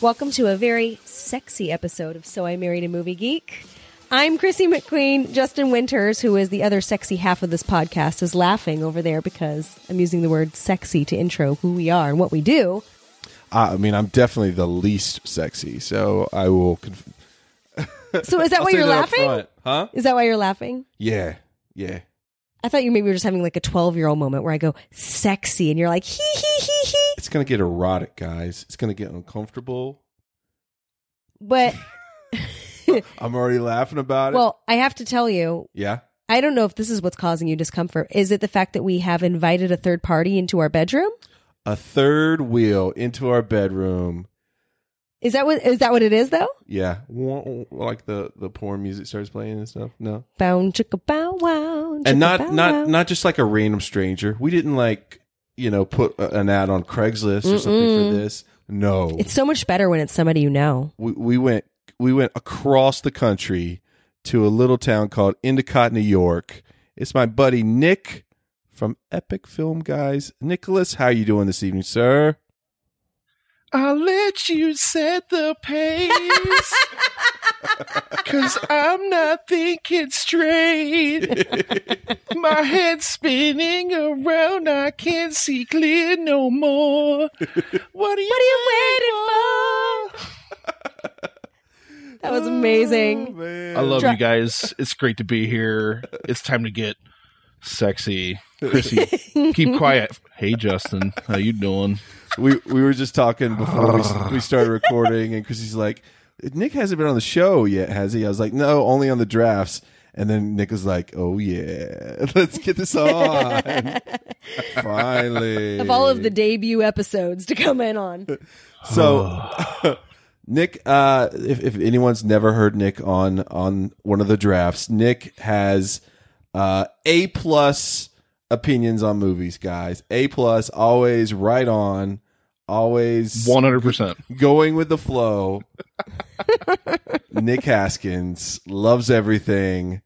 Welcome to a very sexy episode of So I Married a Movie Geek. I'm Chrissy McQueen. Justin Winters, who is the other sexy half of this podcast, is laughing over there because I'm using the word sexy to intro who we are and what we do. Ah, I mean, I'm definitely the least sexy, so I will. Conf- So is that why you're that laughing? Huh? Is that why you're laughing? Yeah, yeah. I thought you maybe were just having like a 12 year old moment where I go sexy and you're like hee hee hee hee. It's gonna get erotic, guys. It's gonna get uncomfortable. But I'm already laughing about it. well, I have to tell you, yeah. I don't know if this is what's causing you discomfort. Is it the fact that we have invited a third party into our bedroom? A third wheel into our bedroom. Is that what is that what it is though? Yeah, like the the porn music starts playing and stuff. No, Bow chicka bow wow. and not not not just like a random stranger. We didn't like you know put a- an ad on Craigslist or something for this. No, It's so much better when it's somebody you know. we, we went we went across the country to a little town called Endicott, New York. It's my buddy Nick from Epic Film Guys. Nicholas, how you doing this evening, sir? I'll let you set the pace. Cause I'm not thinking straight. My head's spinning around. I can't see clear no more. What are you, What are you waiting for? That was amazing. Oh, man. I love Dri- you guys. It's great to be here. It's time to get sexy. Chrissy, keep quiet. Hey, Justin, how you doing? We we were just talking before we, we started recording, and Chrissy's like, Nick hasn't been on the show yet, has he? I was like, no, only on the drafts. And then Nick was like, "Oh yeah, let's get this on." Finally, Of all of the debut episodes to come in on. So, Nick, uh, if, if anyone's never heard Nick on on one of the drafts, Nick has uh, A plus opinions on movies, guys. A plus, always right on, always One hundred percent. going with the flow. Nick Haskins loves everything.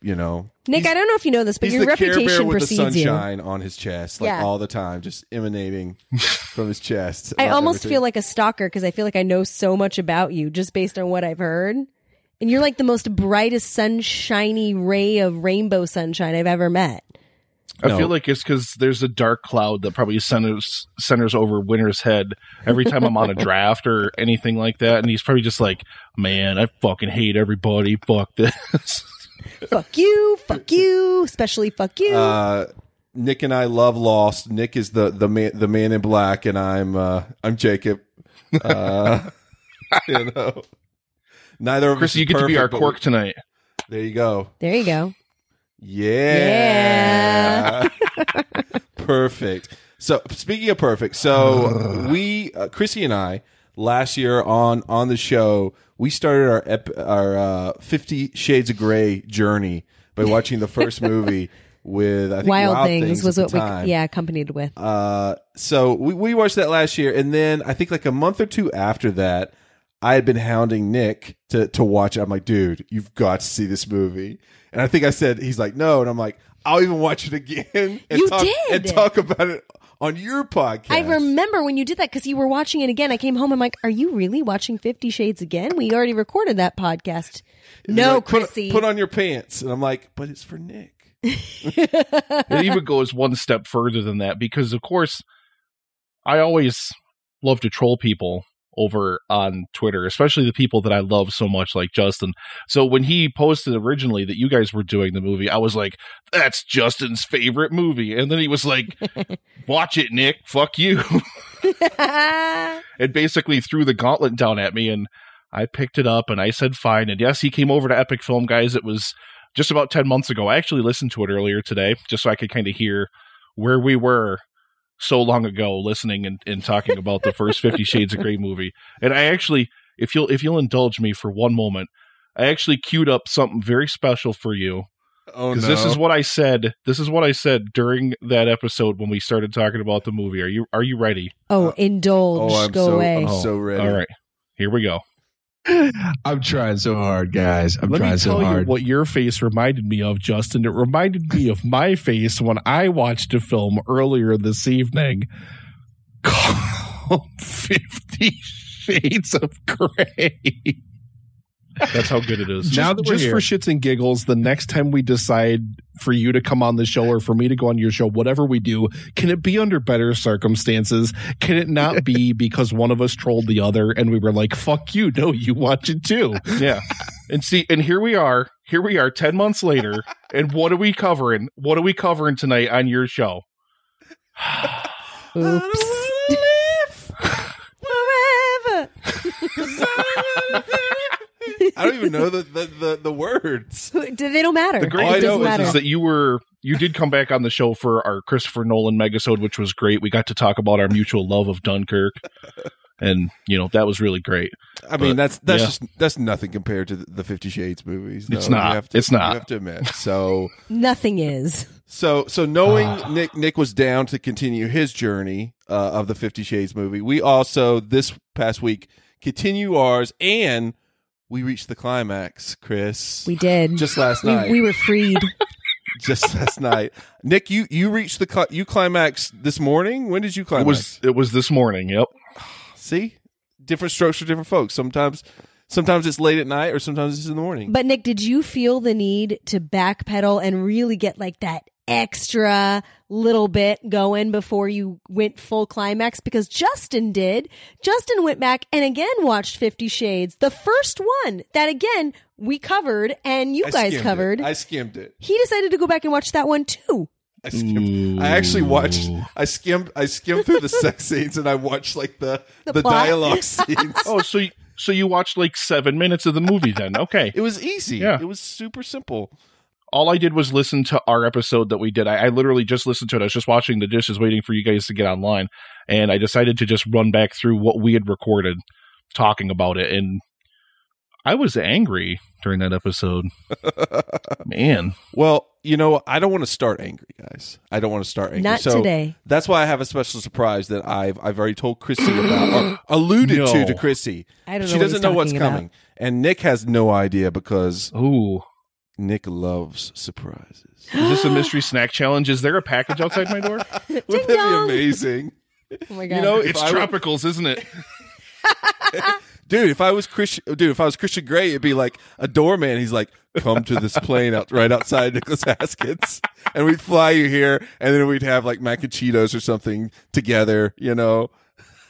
You know, Nick, I don't know if you know this, but your the Care Bear reputation with the precedes you. sunshine on his chest, like Yeah. all the time, just emanating from his chest. I about almost everything. feel like a stalker because I feel like I know so much about you just based on what I've heard. And you're like the most brightest, sunshiny ray of rainbow sunshine I've ever met. I No. feel like it's because there's a dark cloud that probably centers centers over Winter's head every time I'm on a draft or anything like that, and he's probably just like, "Man, I fucking hate everybody. Fuck this." fuck you, fuck you, especially fuck you. uh, Nick and I love Lost. Nick is the the man the man in black, and I'm uh, I'm Jacob. Uh, you know, neither of Chris, us. you is get to be our but cork we- tonight. there you go. there you go. Yeah. perfect. So speaking of perfect, so we uh, Chrissy and I last year on on the show we started our ep- our uh, Fifty Shades of Grey journey by watching the first movie with I think Wild, Things, was at what the we yeah accompanied with. Uh, so we, we watched that last year, and then I think like a month or two after that, I had been hounding Nick to to watch. it. I'm like, dude, you've got to see this movie. And I think I said he's like, no, and I'm like, I'll even watch it again and You talk did. and talk about it on your podcast. I remember when you did that because you were watching it again. I came home. I'm like, "Are you really watching Fifty Shades again? We already recorded that podcast." He's No, like, put, Chrissy. put on your pants, and I'm like, but it's for Nick. it even goes one step further than that because, of course, I always love to troll people over on Twitter, especially the people that I love so much, like Justin. So when he posted originally that you guys were doing the movie, I was like, "That's Justin's favorite movie," and then he was like, "Watch it, Nick. Fuck you," and basically threw the gauntlet down at me, and I picked it up and I said fine. And yes, he came over to Epic Film Guys. It was just about ten months ago. I actually listened to it earlier today just so I could kind of hear where we were so long ago listening and, and talking about the first Fifty Shades of Grey movie. And I actually, if you'll if you'll indulge me for one moment, I actually queued up something very special for you Oh because this is what I said. This is what I said during that episode when we started talking about the movie. Are you are you ready? Oh, Uh, indulge. oh, I'm Go so away. I'm Oh, so ready. All right, here we go. I'm trying so hard, guys. I'm Let trying me so tell you hard. what your face reminded me of, Justin. It reminded me of my face when I watched a film earlier this evening called Fifty Shades of Grey. That's how good it is. Now just, that just here. for shits and giggles, the next time we decide for you to come on the show or for me to go on your show, whatever we do, can it be under better circumstances? Can it not be because one of us trolled the other and we were like, fuck you, no, you watch it too. Yeah. And see, and here we are. Here we are 10 months later. And what are we covering? What are we covering tonight on your show? Oops. Forever. I don't even know the the, the, the words. Who- They don't matter. The great All I doesn't know thing is- matter. is, is that you were you did come back on the show for our Christopher Nolan megasode, which was great. We got to talk about our mutual love of Dunkirk. And you know, that was really great. I mean, that's that's yeah. just that's nothing compared to the, the Fifty Shades movies. It's not. You have to, It's not. You have to admit. So Nothing is. so so knowing Nick Nick was down to continue his journey uh, of the Fifty Shades movie, we also this past week continue ours, and we reached the climax. Chris, We did. just last we, night. we were freed. just last night. Nick, you you reached the cli- you climax this morning. When did you climax? It was it was this morning. Yep. See, different strokes for different folks. Sometimes sometimes it's late at night, or sometimes it's in the morning. But Nick, did you feel the need to backpedal and really get like that extra little bit going before you went full climax? Because Justin did. Justin went back and again watched Fifty Shades, the first one that again we covered and you I guys skimmed it. covered. I skimmed it. he decided to go back and watch that one too. I skimmed. I actually watched. I skimmed. I skimmed through the sex scenes and I watched like the The the, dialogue scenes. Oh, so you, so you watched like seven minutes of the movie then? Okay. It was easy. Yeah. It was super simple. All I did was listen to our episode that we did. I, I literally just listened to it. I was just watching the dishes, waiting for you guys to get online, and I decided to just run back through what we had recorded, talking about it. And I was angry during that episode. Man, Well, you know, I don't want to start angry, guys. I don't want to start angry. Not so today. That's why I have a special surprise that I've I've already told Chrissy about or alluded No. to to Chrissy. I don't know. She what doesn't he's know what's about. coming, and Nick has no idea because ooh, Nick loves surprises. is this a mystery snack challenge? Is there a package outside my door? Wouldn't that be amazing? Oh my god! You know, if it's I were- tropicals, isn't it? dude. If I was Christian, dude, if I was Christian Grey, it'd be like a doorman. He's like, "Come to this plane out right outside Nicholas Haskins," and we'd fly you here, and then we'd have like mac and Cheetos or something together. You know,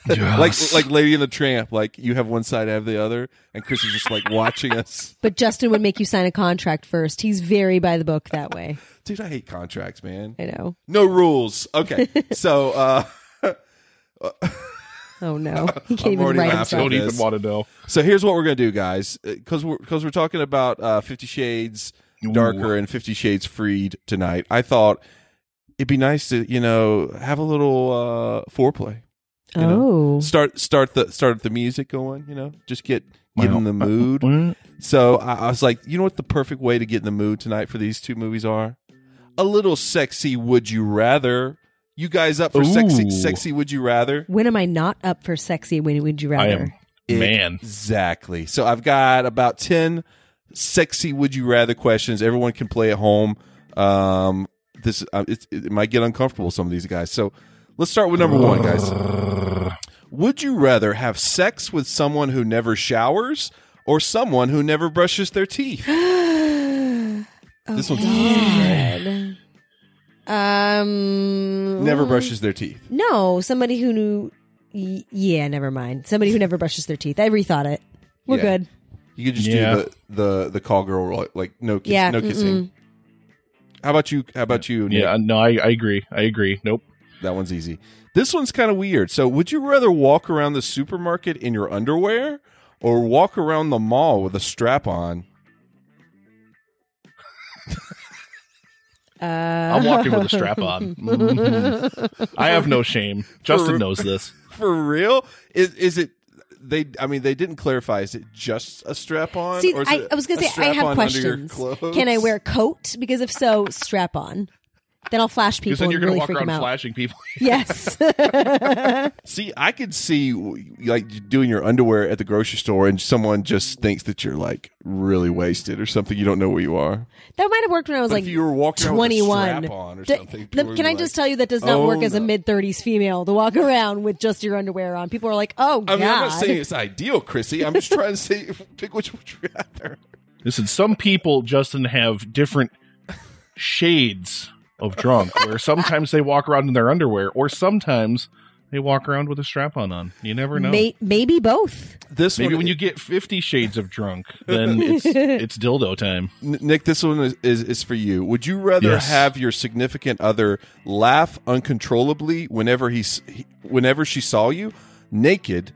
like like Lady and the Tramp. Like you have one side, I have the other, and Chris is just like watching us. but Justin would make you sign a contract first. He's very by the book that way. Dude, I hate contracts, man. I know. No rules. Okay, so uh, Oh no, he can't I'm even write laughing. himself. Don't even want to know. so here's what we're gonna do, guys, because we're because we're talking about uh, Fifty Shades Darker and Fifty Shades Freed tonight. I thought it'd be nice to you know have a little uh, foreplay. You know, Oh, start start the start the music going. You know, just get get in the mood. So I, I was like, you know what, the perfect way to get in the mood tonight for these two movies are a little sexy. Would you rather? You guys up for sexy? Ooh. Sexy? Would you rather? when am I not up for sexy? When would you rather? I am man. Exactly. So I've got about 10 sexy would you rather questions. Everyone can play at home. Um, this uh, it, it might get uncomfortable, some of these guys. So let's start with number one, guys. Would you rather have sex with someone who never showers or someone who never brushes their teeth? this one's God. Um, never brushes their teeth. No, somebody who knew. y- Yeah, never mind. Somebody who never brushes their teeth. I rethought it. We're Yeah. good. You could just Yeah. do the, the the call girl like no kiss, Yeah, no kissing. How about you? How about you? Nick? Yeah, no, I, I agree. I agree. Nope. That one's easy. This one's kind of weird. So, would you rather walk around the supermarket in your underwear or walk around the mall with a strap on? Uh, I'm walking with a strap on. Mhm. I have no shame. Justin knows this. For real? Is is it? They, I mean, they didn't clarify. Is it just a strap on? See, or is I, it I was gonna say, I have strap-on questions. Can I wear a coat? Because if so, strap on. Then I'll flash people then you're and going really to walk around flashing people. Yes. See, I could see like doing your underwear at the grocery store, and someone just thinks that you're like really wasted or something. You don't know where you are. that might have worked when I was But like if you were walking around with a 21. strap on or D- something, the- can be I just tell you that does not "Oh, work as a mid 30s female to walk around with just your underwear on? People are like, oh, I mean, God. I'm not saying it's ideal, Chrissy. I'm just trying to say pick which would you rather. Listen, some people, Justin, have different shades of drunk, where sometimes they walk around in their underwear, or sometimes they walk around with a strap on on. You never know. May- maybe both. This Maybe one, when you get Fifty Shades of drunk, then it's it's dildo time. Nick, this one is, is, is for you. Would you rather Yes. have your significant other laugh uncontrollably whenever he's he, whenever she saw you naked?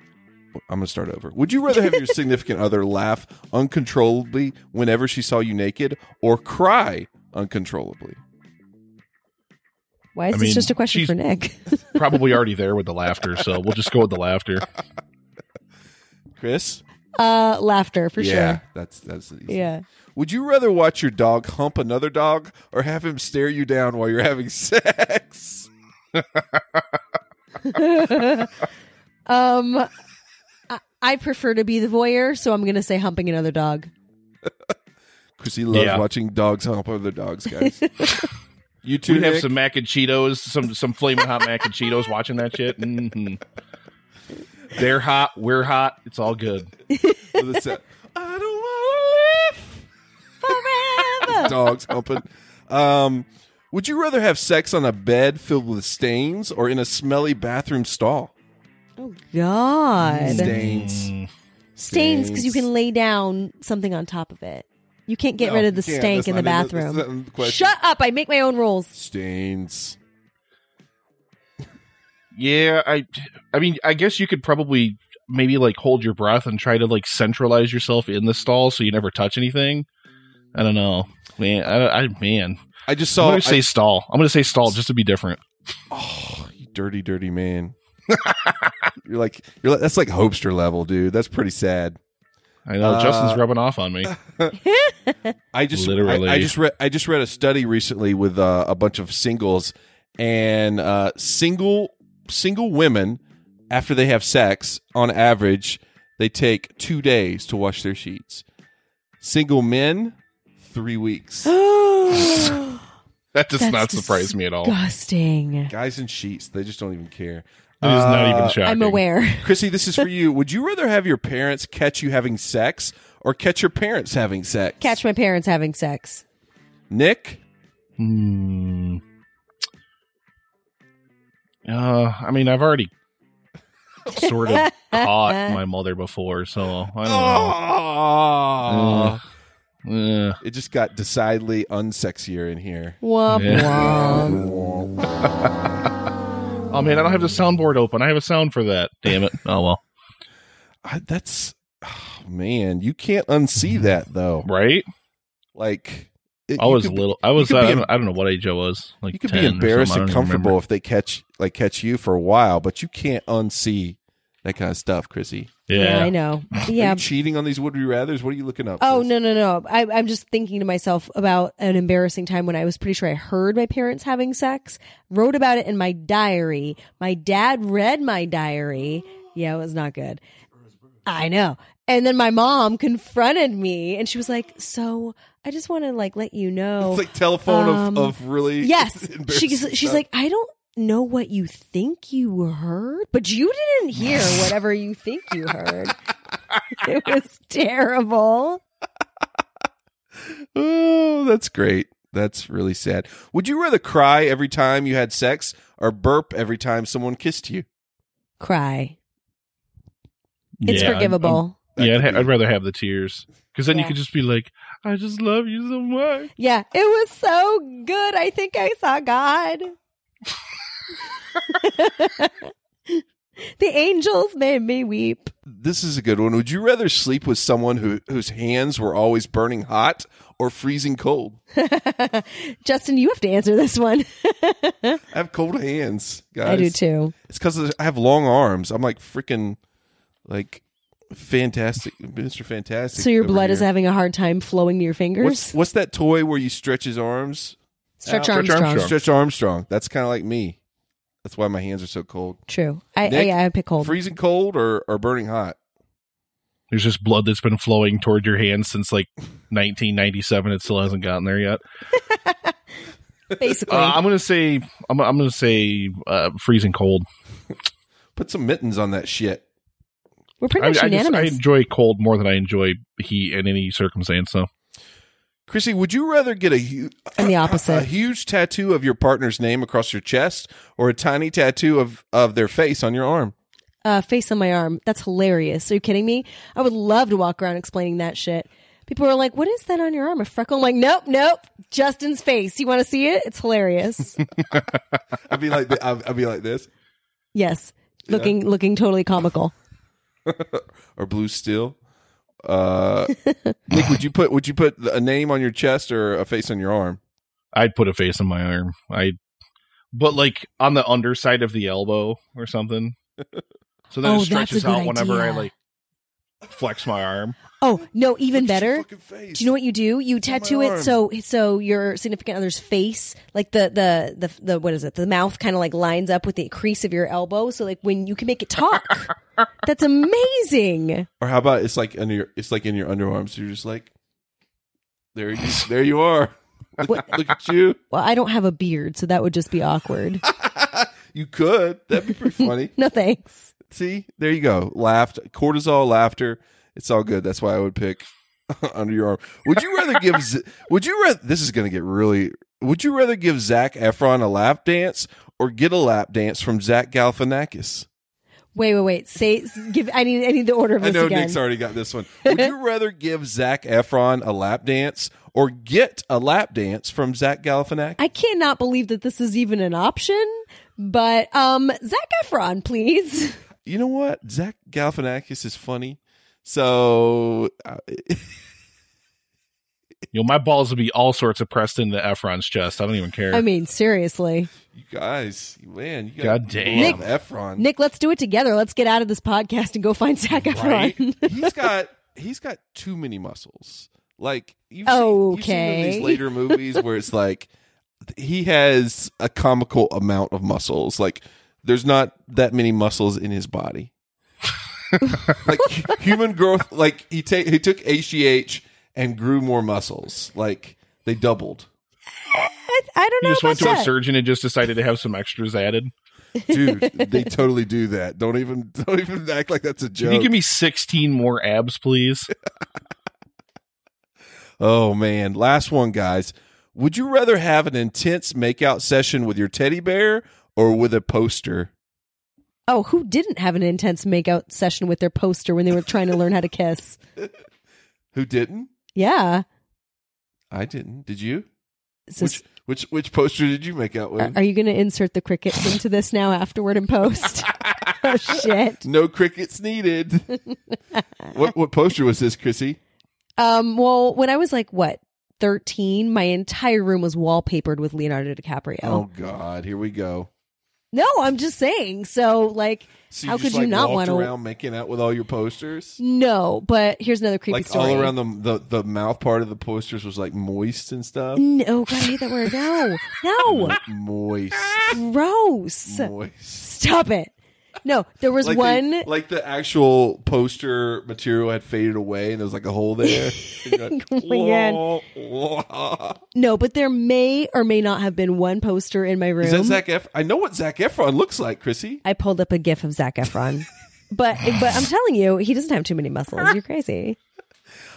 I'm gonna start over. Would you rather have your significant other laugh uncontrollably whenever she saw you naked, or cry uncontrollably? Why is I this mean, just a question for Nick? Probably already there with the laughter, so we'll just go with the laughter. Chris, uh, laughter, for sure. yeah, sure. that's that's easy. Yeah. Would you rather watch your dog hump another dog, or have him stare you down while you're having sex? Um, I, I prefer to be the voyeur, so I'm going to say humping another dog. Chrissy loves Yeah. watching dogs hump other dogs, guys. You too, We'd have Nick? some mac and Cheetos, some some flaming hot mac and Cheetos. Watching that shit. Mm-hmm. They're hot. We're hot. It's all good. with a set. I don't want to live forever. Dogs humping. Um, would you rather have sex on a bed filled with stains or in a smelly bathroom stall? Oh, God. Stains. Mm, Stains because you can lay down something on top of it. You can't get No, rid of the you can't. stank That's in the not that's bathroom. not in the question. Shut up. I make my own rules. Stains. Yeah, I I mean, I guess you could probably maybe like hold your breath and try to like centralize yourself in the stall so you never touch anything. I don't know, man. I, I man, I just saw. I'm saw. gonna say I- stall. I'm gonna say stall just to be different. oh, you dirty, dirty man. you're like you're like that's like Hopester level, dude. That's pretty sad. I know Uh, Justin's rubbing off on me. I just Literally. I, I just read I just read a study recently with uh, a bunch of singles and uh, single single women after they have sex on average they take two days to wash their sheets. Single men three weeks. That does not surprise me at all. Disgusting. Guys in sheets they just don't even care. It is not Uh, even shocking. I'm aware. Chrissy, this is for you. Would you rather have your parents catch you having sex or catch your parents having sex? Catch my parents having sex. Nick. Hmm. Uh, I mean, I've already sort of caught my mother before, so I don't know. Eh. It just got decidedly unsexier in here. Womp Yeah. womp. Oh man, I don't have the soundboard open. I have a sound for that. Damn it. Oh well. I, that's oh, man, you can't unsee that though. Right? Like it, I was could be- little. I was. I don't, I don't know what age I was. Like You could 10 be embarrassed and I don't even comfortable if they catch like catch you for a while, but you can't unsee that kind of stuff, Chrissy. Yeah, I Yeah. know. Are Yeah. you cheating on these would be rather's? What are you looking up? Oh no no no! I, I'm just thinking to myself about an embarrassing time when I was pretty sure I heard my parents having sex, wrote about it in my diary. My dad read my diary. Yeah, it was not good. I know. And then my mom confronted me, and she was like, "So I just want to like let you know." It's like telephone Um, of, of really yes, she's she's like, "I don't know what you think you heard, but you didn't hear whatever you think you heard." it was terrible. Oh, that's great. That's really sad. Would you rather cry every time you had sex or burp every time someone kissed you? Cry. It's Yeah, I'm- forgivable. That yeah, I'd, ha- I'd rather have the tears because then Yeah. you could just be like, "I just love you so much." yeah, it was so good. I think I saw God. the angels made me weep. This is a good one. Would you rather sleep with someone who whose hands were always burning hot or freezing cold? Justin, you have to answer this one. I have cold hands, guys. I do too. It's because I have long arms. I'm like freaking, like, fantastic, Mister Fantastic. So your blood is having a hard time flowing to your fingers. What's what's that toy where you stretch his arms? Stretch Stretch Armstrong. Armstrong. Stretch Armstrong. That's kind of like me. That's why my hands are so cold. True. I, Nick, I, I pick cold. Freezing cold or, or burning hot? There's just blood that's been flowing toward your hands since like 1997. It still hasn't gotten there yet. Basically. Uh, I'm gonna say I'm, I'm gonna say uh, freezing cold. Put some mittens on that shit. We're pretty I, much I, just, I enjoy cold more than I enjoy heat in any circumstance. So Chrissy, would you rather get a, huge I'm the a opposite. huge tattoo of your partner's name across your chest or a tiny tattoo of, of their face on your arm? uh, face on my arm. That's hilarious. Are you kidding me? I would love to walk around explaining that shit. People are like, "What is that on your arm? A freckle?" I'm like, "Nope, nope. Justin's face. You want to see it? It's hilarious." I'd be like, th- I'd, I'd be like this yes, looking looking totally comical. or blue steel. Uh, Nick, would you put would you put a name on your chest or a face on your arm? I'd put a face on my arm. I, but like on the underside of the elbow or something. So then Oh, it stretches out whenever I like flex my arm. Oh no, even Look at your better. Do you know what you do? You tattoo it so so your significant other's face, like the the the, the what is it? The mouth kind of like lines up with the crease of your elbow, so like when you can make it talk. That's amazing. Or how about it's like under your it's like in your underarms. So you're just like, there you there you are. Look, look at you. Well, I don't have a beard, so that would just be awkward. You could. That'd be pretty funny. no thanks. See, there you go. Laughed, cortisol, laughter. It's all good. That's why I would pick under your arm. Would you rather give? Z- would you rather? This is going to get really. Would you rather give Zac Efron a lap dance or get a lap dance from Zach Galifianakis? Wait, wait, wait. Say, give. I need, I need the order of this I know again. Nick's already got this one. Would you rather give Zac Efron a lap dance or get a lap dance from Zach Galifianakis? I cannot believe that this is even an option. But um, Zac Efron, please. you know what? Zach Galifianakis is funny. So uh, You know, my balls would be all sorts of pressed into Efron's chest. I don't even care. I mean, seriously, you guys, man, you got God damn. Efron. Nick, let's do it together. Let's get out of this podcast and go find Zac Efron. he's got he's got too many muscles. Like you've seen, you've seen in these later movies where it's like he has a comical amount of muscles. Like there's not that many muscles in his body. like human growth, like he take he took HGH and grew more muscles. Like they doubled. I don't you know just about went to that. a surgeon and just decided to have some extras added. Dude, they totally do that. Don't even don't even act like that's a Can joke. you give me 16 more abs, please? Oh man, last one, guys. Would you rather have an intense makeout session with your teddy bear or with a poster? Oh, who didn't have an intense makeout session with their poster when they were trying to learn how to kiss? Who didn't? Yeah. I didn't. Did you? Just- Which which which poster did you make out with? are you going to insert the crickets into this now afterward in post? oh shit. no crickets needed. what what poster was this, Chrissy? Um. Well, when I was like what thirteen, my entire room was wallpapered with Leonardo DiCaprio. Oh God, here we go. No, I'm just saying. So like, So how just, could you like, not want to? around making out with all your posters? No, but here's another creepy Like story. all around the, the the mouth part of the posters was like moist and stuff. No, oh, God, I hate that word. No, no, Moist, gross. moist. Stop it. No, there was like one. the, like the actual poster material had faded away and there was like a hole there. Like, Oh my God. "Whoa, whoa." no, but there may or may not have been one poster in my room. Is that Zac Efron? I know what Zac Efron looks like, Chrissy. I pulled up a gif of Zac Efron. but but I'm telling you, he doesn't have too many muscles. You're crazy.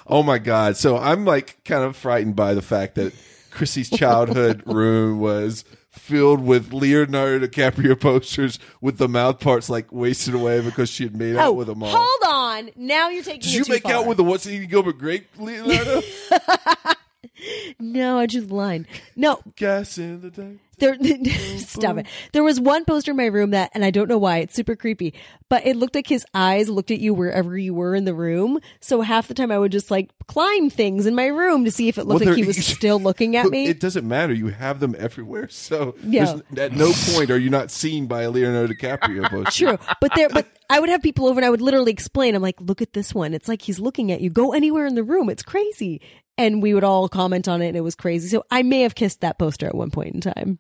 Oh my god! So I'm like kind of frightened by the fact that Chrissy's childhood room was filled with Leonardo DiCaprio posters with the mouth parts like wasted away because she had made out Oh, with all. hold on. Now you're taking. Did you make far. out with the what's eating Gilbert grape, Leonardo? No, I just line. No, Gas in the day. there. stop it. There was one poster in my room that, and I don't know why, it's super creepy, but it looked like his eyes looked at you wherever you were in the room. So half the time I would just like climb things in my room to see if it looked Well, like he was still looking at me. It doesn't matter. You have them everywhere. So Yeah. there's- at no point are you not seen by a Leonardo DiCaprio poster. True, but there, but I would have people over and I would literally explain. I'm like, look at this one. It's like he's looking at you. Go anywhere in the room. It's crazy. And we would all comment on it, and it was crazy. So I may have kissed that poster at one point in time.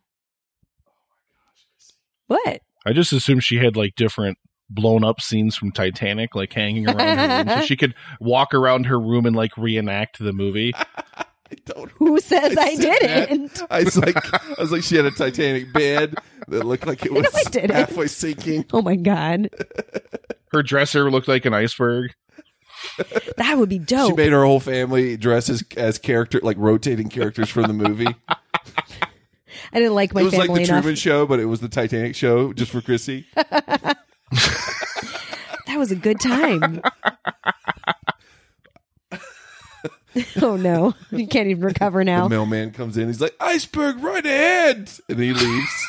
What? I just assumed she had like different blown up scenes from Titanic, like hanging around her room, so she could walk around her room and like reenact the movie. I don't. Who says I, said that. didn't? I was like, I was like, she had a Titanic bed that looked like it was I didn't. halfway sinking. Oh my god, Her dresser looked like an iceberg. that would be dope. She made her whole family dress as as character, like rotating characters from the movie. I didn't like my family. it was like the enough. Truman Show, but it was the Titanic show just for Chrissy. That was a good time. oh no, you can't even recover The now. mailman comes in. He's like, "Iceberg, right ahead," and he leaves.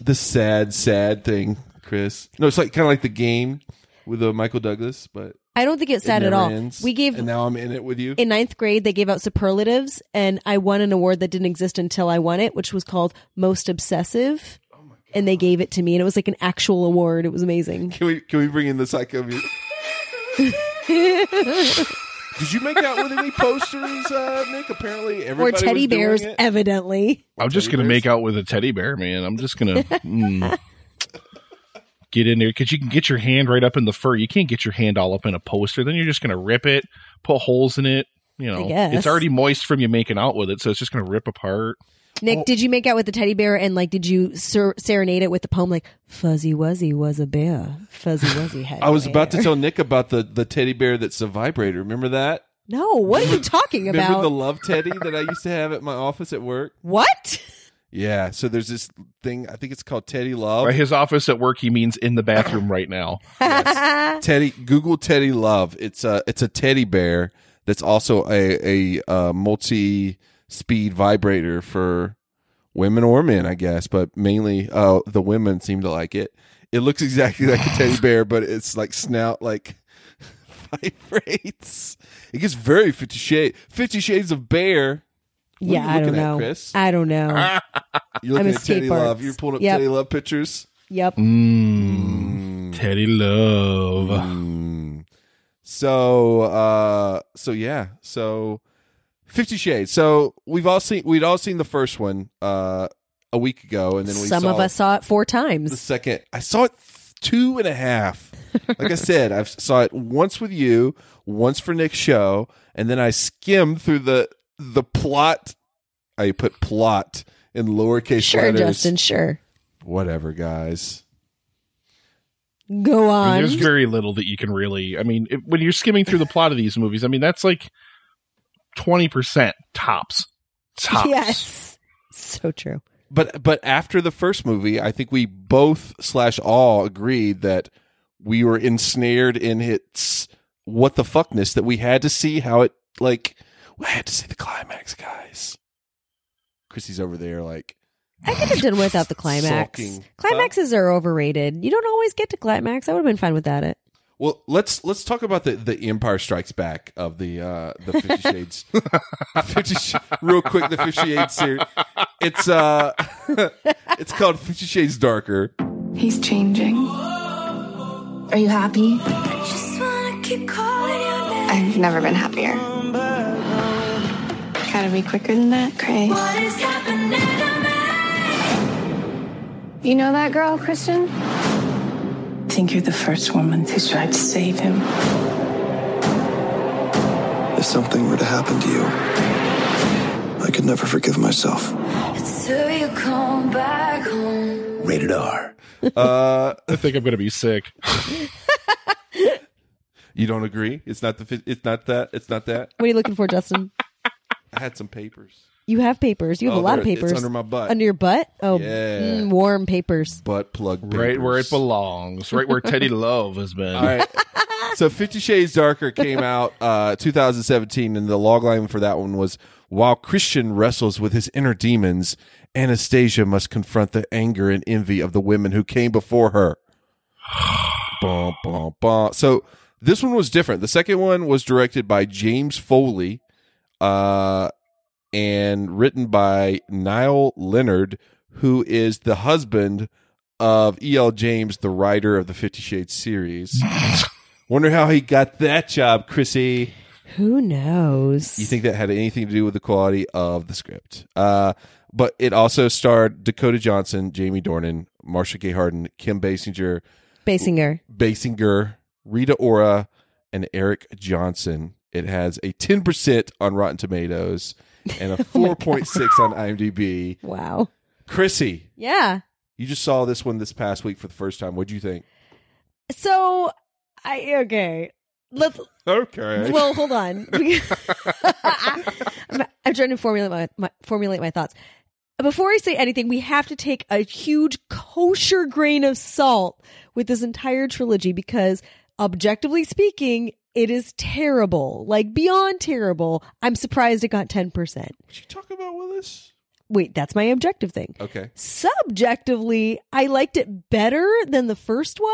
the sad, sad thing, Chris. No, it's like kind of like the game with uh, Michael Douglas, but I don't think it's it sad at all. ends. We gave and now I'm in it with you. in ninth grade they gave out superlatives and i won an award that didn't exist until i won it which was called most obsessive Oh and they gave it to me and it was like an actual award it was amazing Can we can we bring in the psycho music? Did you make out with any posters, uh, Nick? Apparently, or everybody teddy was doing bears it. evidently I'm just gonna bears? make out with a teddy bear, man. I'm just gonna mm, get in there because you can get your hand right up in the fur. You can't get your hand all up in a poster. Then you're just gonna rip it, put holes in it. You know, it's already moist from you making out with it, so it's just gonna rip apart. nick Oh. did you make out with the teddy bear and like did you ser- serenade it with the poem like fuzzy wuzzy was a bear fuzzy wuzzy had I was a about to tell Nick about the the teddy bear that's a vibrator. Remember that? no what are you talking about? Remember about the love teddy that I used to have at my office at work? what Yeah. So there's this thing. I think it's called Teddy Love. By his office at work, he means in the bathroom right now. Teddy. Google Teddy Love. It's a it's a teddy bear that's also a a uh, multi speed vibrator for women or men, I guess, but mainly uh, the women seem to like it. It looks exactly like a teddy bear, but it's like snout like vibrates. It gets very Fifty Shades Fifty Shades of Bear. What are yeah you i don't looking at, know Chris? i don't know You're I'm looking a at Teddy Love. You're pulling up Yep. Teddy Love pictures. yep Mm, Teddy Love. Mm. So uh so yeah. So 50 Shades. So we've all seen we'd all seen the first one uh a week ago and then we some saw of us saw it four times. the second I saw it two and a half. Like I said, I saw it once with you, once for Nick's show, and then I skimmed through the the plot. I put plot in lowercase sure letters. justin sure Whatever, guys. go I on mean, there's very little that you can really. I mean, if, when you're skimming through the plot of these movies, I mean, that's like twenty percent tops. Tops. Yes. So true. but but after the first movie, I think we both slash all agreed that we were ensnared in its what the fuckness that we had to see how it like. I had to see the climax, guys. Chrissy's over there, like I could have done without the climax. Sulking. Climaxes are overrated. You don't always get to climax. I would have been fine without it. Well, let's let's talk about the the Empire Strikes Back of the uh the Fifty Shades. Fifty Sh- real quick, the Fifty Shades series. It's uh, it's called Fifty Shades Darker. He's changing. Are you happy? I've never been happier. Gotta be quicker than that, Grey. You know that girl, Christian? I think you're the first woman who's tried to save him. If something were to happen to you, I could never forgive myself. Rated R. Uh, I think I'm gonna be sick. you don't agree? It's not the. It's not that. It's not that. What are you looking for, Justin? I had some papers. You have papers. You have Oh, a lot of there- it's papers. under my butt. Under your butt? Oh, Yeah. mm, warm papers. Butt plug. Papers. Right where it belongs. Right where Teddy Love has been. All right. so Fifty Shades Darker came out uh, 2017, and the logline for that one was While Christian wrestles with his inner demons, Anastasia must confront the anger and envy of the women who came before her. bum, bum, bum. So this one was different. The second one was directed by James Foley uh, and written by Niall Leonard, who is the husband of E.L. James, the writer of the Fifty Shades series. Wonder how he got that job, Chrissy. Who knows? You think that had anything to do with the quality of the script? Uh, but it also starred Dakota Johnson, Jamie Dornan, Marcia Gay Harden, Kim Basinger, Basinger. Basinger, Rita Ora, and Eric Johnson. It has a 10% on Rotten Tomatoes and a 4.6 on IMDb. Wow. Chrissy, Yeah. you just saw this one this past week for the first time. What do you think? So I okay. Let's Okay. well hold on. I'm, I'm trying to formulate my, my formulate my thoughts. Before I say anything, we have to take a huge kosher grain of salt with this entire trilogy because objectively speaking, it is terrible. Like beyond terrible. I'm surprised it got 10%. what you talking about Willis? Wait, that's my objective thing. Okay. Subjectively, I liked it better than the first one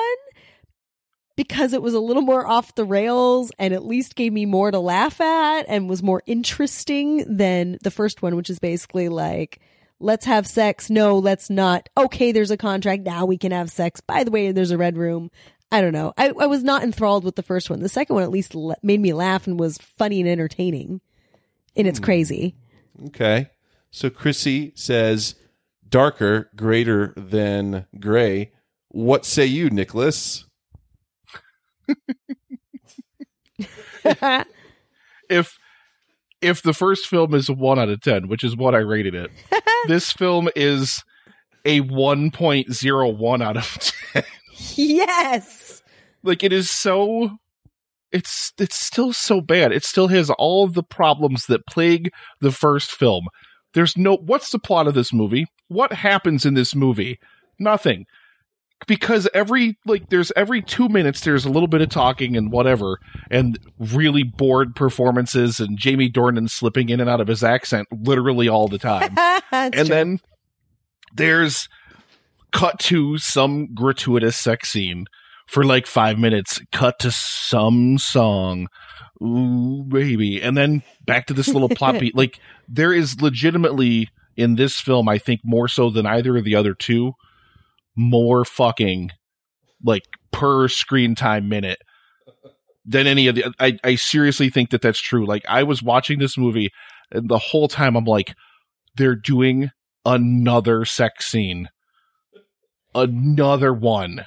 because it was a little more off the rails and at least gave me more to laugh at and was more interesting than the first one, which is basically like, let's have sex. No, let's not. Okay, there's a contract. Now we can have sex. By the way, there's a red room. I don't know. I, I was not enthralled with the first one. The second one at least le- made me laugh and was funny and entertaining. And it's hmm. crazy. Okay. So Chrissy says darker, greater than gray. What say you, Nicholas? if if the first film is a one out of ten, which is what I rated it, this film is a one point zero one out of ten. yes. Like it is so it's it's still so bad. It still has all the problems that plague the first film. There's no what's the plot of this movie? What happens in this movie? Nothing. Because every like there's every 2 minutes there's a little bit of talking and whatever and really bored performances and Jamie Dornan slipping in and out of his accent literally all the time and then there's cut to some gratuitous sex scene for like five minutes, cut to some song, ooh baby, and then back to this little plot beat. Like there is legitimately in this film, I think more so than either of the other two, more fucking like per screen time minute than any of the. I I seriously think that that's true. Like I was watching this movie, and the whole time I'm like, they're doing another sex scene another one.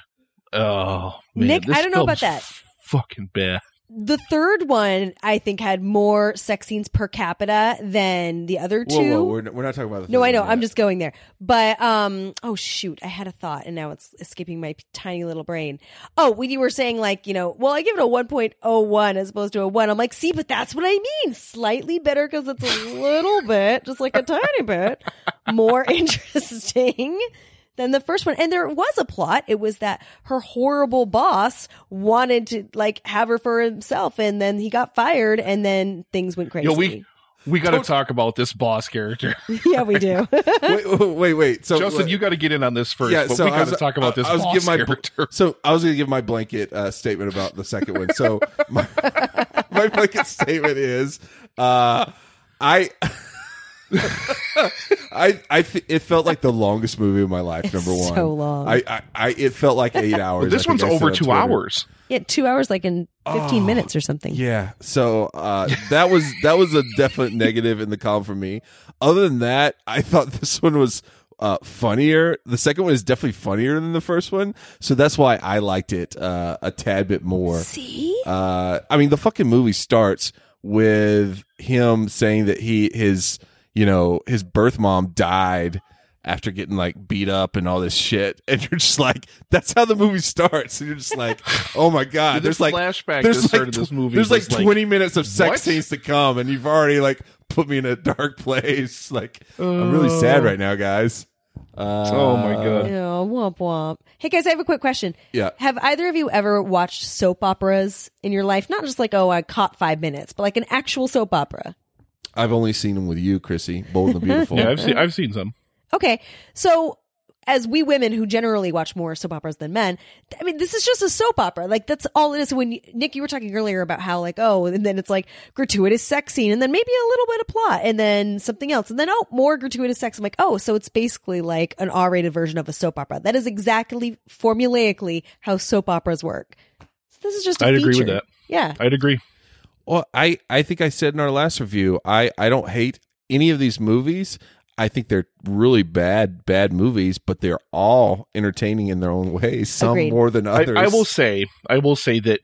Oh man, Nick, this I don't know about that. f- Fucking bad. The third one, I think, had more sex scenes per capita than the other two. Whoa, whoa, we're, we're not talking about the no, I know. one I'm just going there. But um, oh shoot, I had a thought and now it's escaping my tiny little brain. Oh, when you were saying like, you know, well, I give it a 1.01 as opposed to a one. I'm like, see, but that's what I mean. Slightly better because it's a little bit, just like a tiny bit more interesting than the first one. And there was a plot. It was that her horrible boss wanted to like have her for himself, and then he got fired, and then things went crazy. Yo, we we got to talk about this boss character. yeah, we do. wait, wait, wait. So Justin, you got to get in on this first. yeah, but so we I got to was- talk about this I was boss give my character. so I was going to give my blanket uh, statement about the second one. So my, my blanket statement is, uh, I. I I th- it felt like the longest movie of my life. It's number one, so long. I, I, I it felt like eight hours. Well, this I one's over on two Twitter. hours. yeah, two hours, like in 15 Oh, minutes or something. Yeah. So uh, that was that was a definite negative in the column for me. Other than that, I thought this one was uh, funnier. The second one is definitely funnier than the first one, so that's why I liked it uh, a tad bit more. See? Uh, I mean, the fucking movie starts with him saying that he his you know his birth mom died after getting like beat up and all this shit, and you're just like, that's how the movie starts, and you're just like, oh my god, Dude, this there's like flashback there's that like tw- this movie There's like was like, 20 minutes of sex what? scenes to come, and you've already like put me in a dark place. Like, I'm really sad right now, guys. Uh, oh my god. Oh, womp womp. Hey guys, I have a quick question. Yeah. Have either of you ever watched soap operas in your life? Not just like, oh, I caught five minutes, but like an actual soap opera. I've only seen them with you, Chrissy. Bold and the Beautiful. Yeah, I've seen I've seen some. Okay. So as we women who generally watch more soap operas than men, I mean, this is just a soap opera. Like that's all it is. When you, Nick, you were talking earlier about how like, oh, and then it's like gratuitous sex scene and then maybe a little bit of plot and then something else and then, oh, more gratuitous sex. I'm like, oh, so it's basically like an R rated version of a soap opera. That is exactly formulaically how soap operas work. So this is just a I'd agree with that. Yeah. I'd agree. Well, I, I think I said in our last review, I, I don't hate any of these movies. I think they're really bad, bad movies, but they're all entertaining in their own ways. Some Agreed. more than others. I will say, I will say that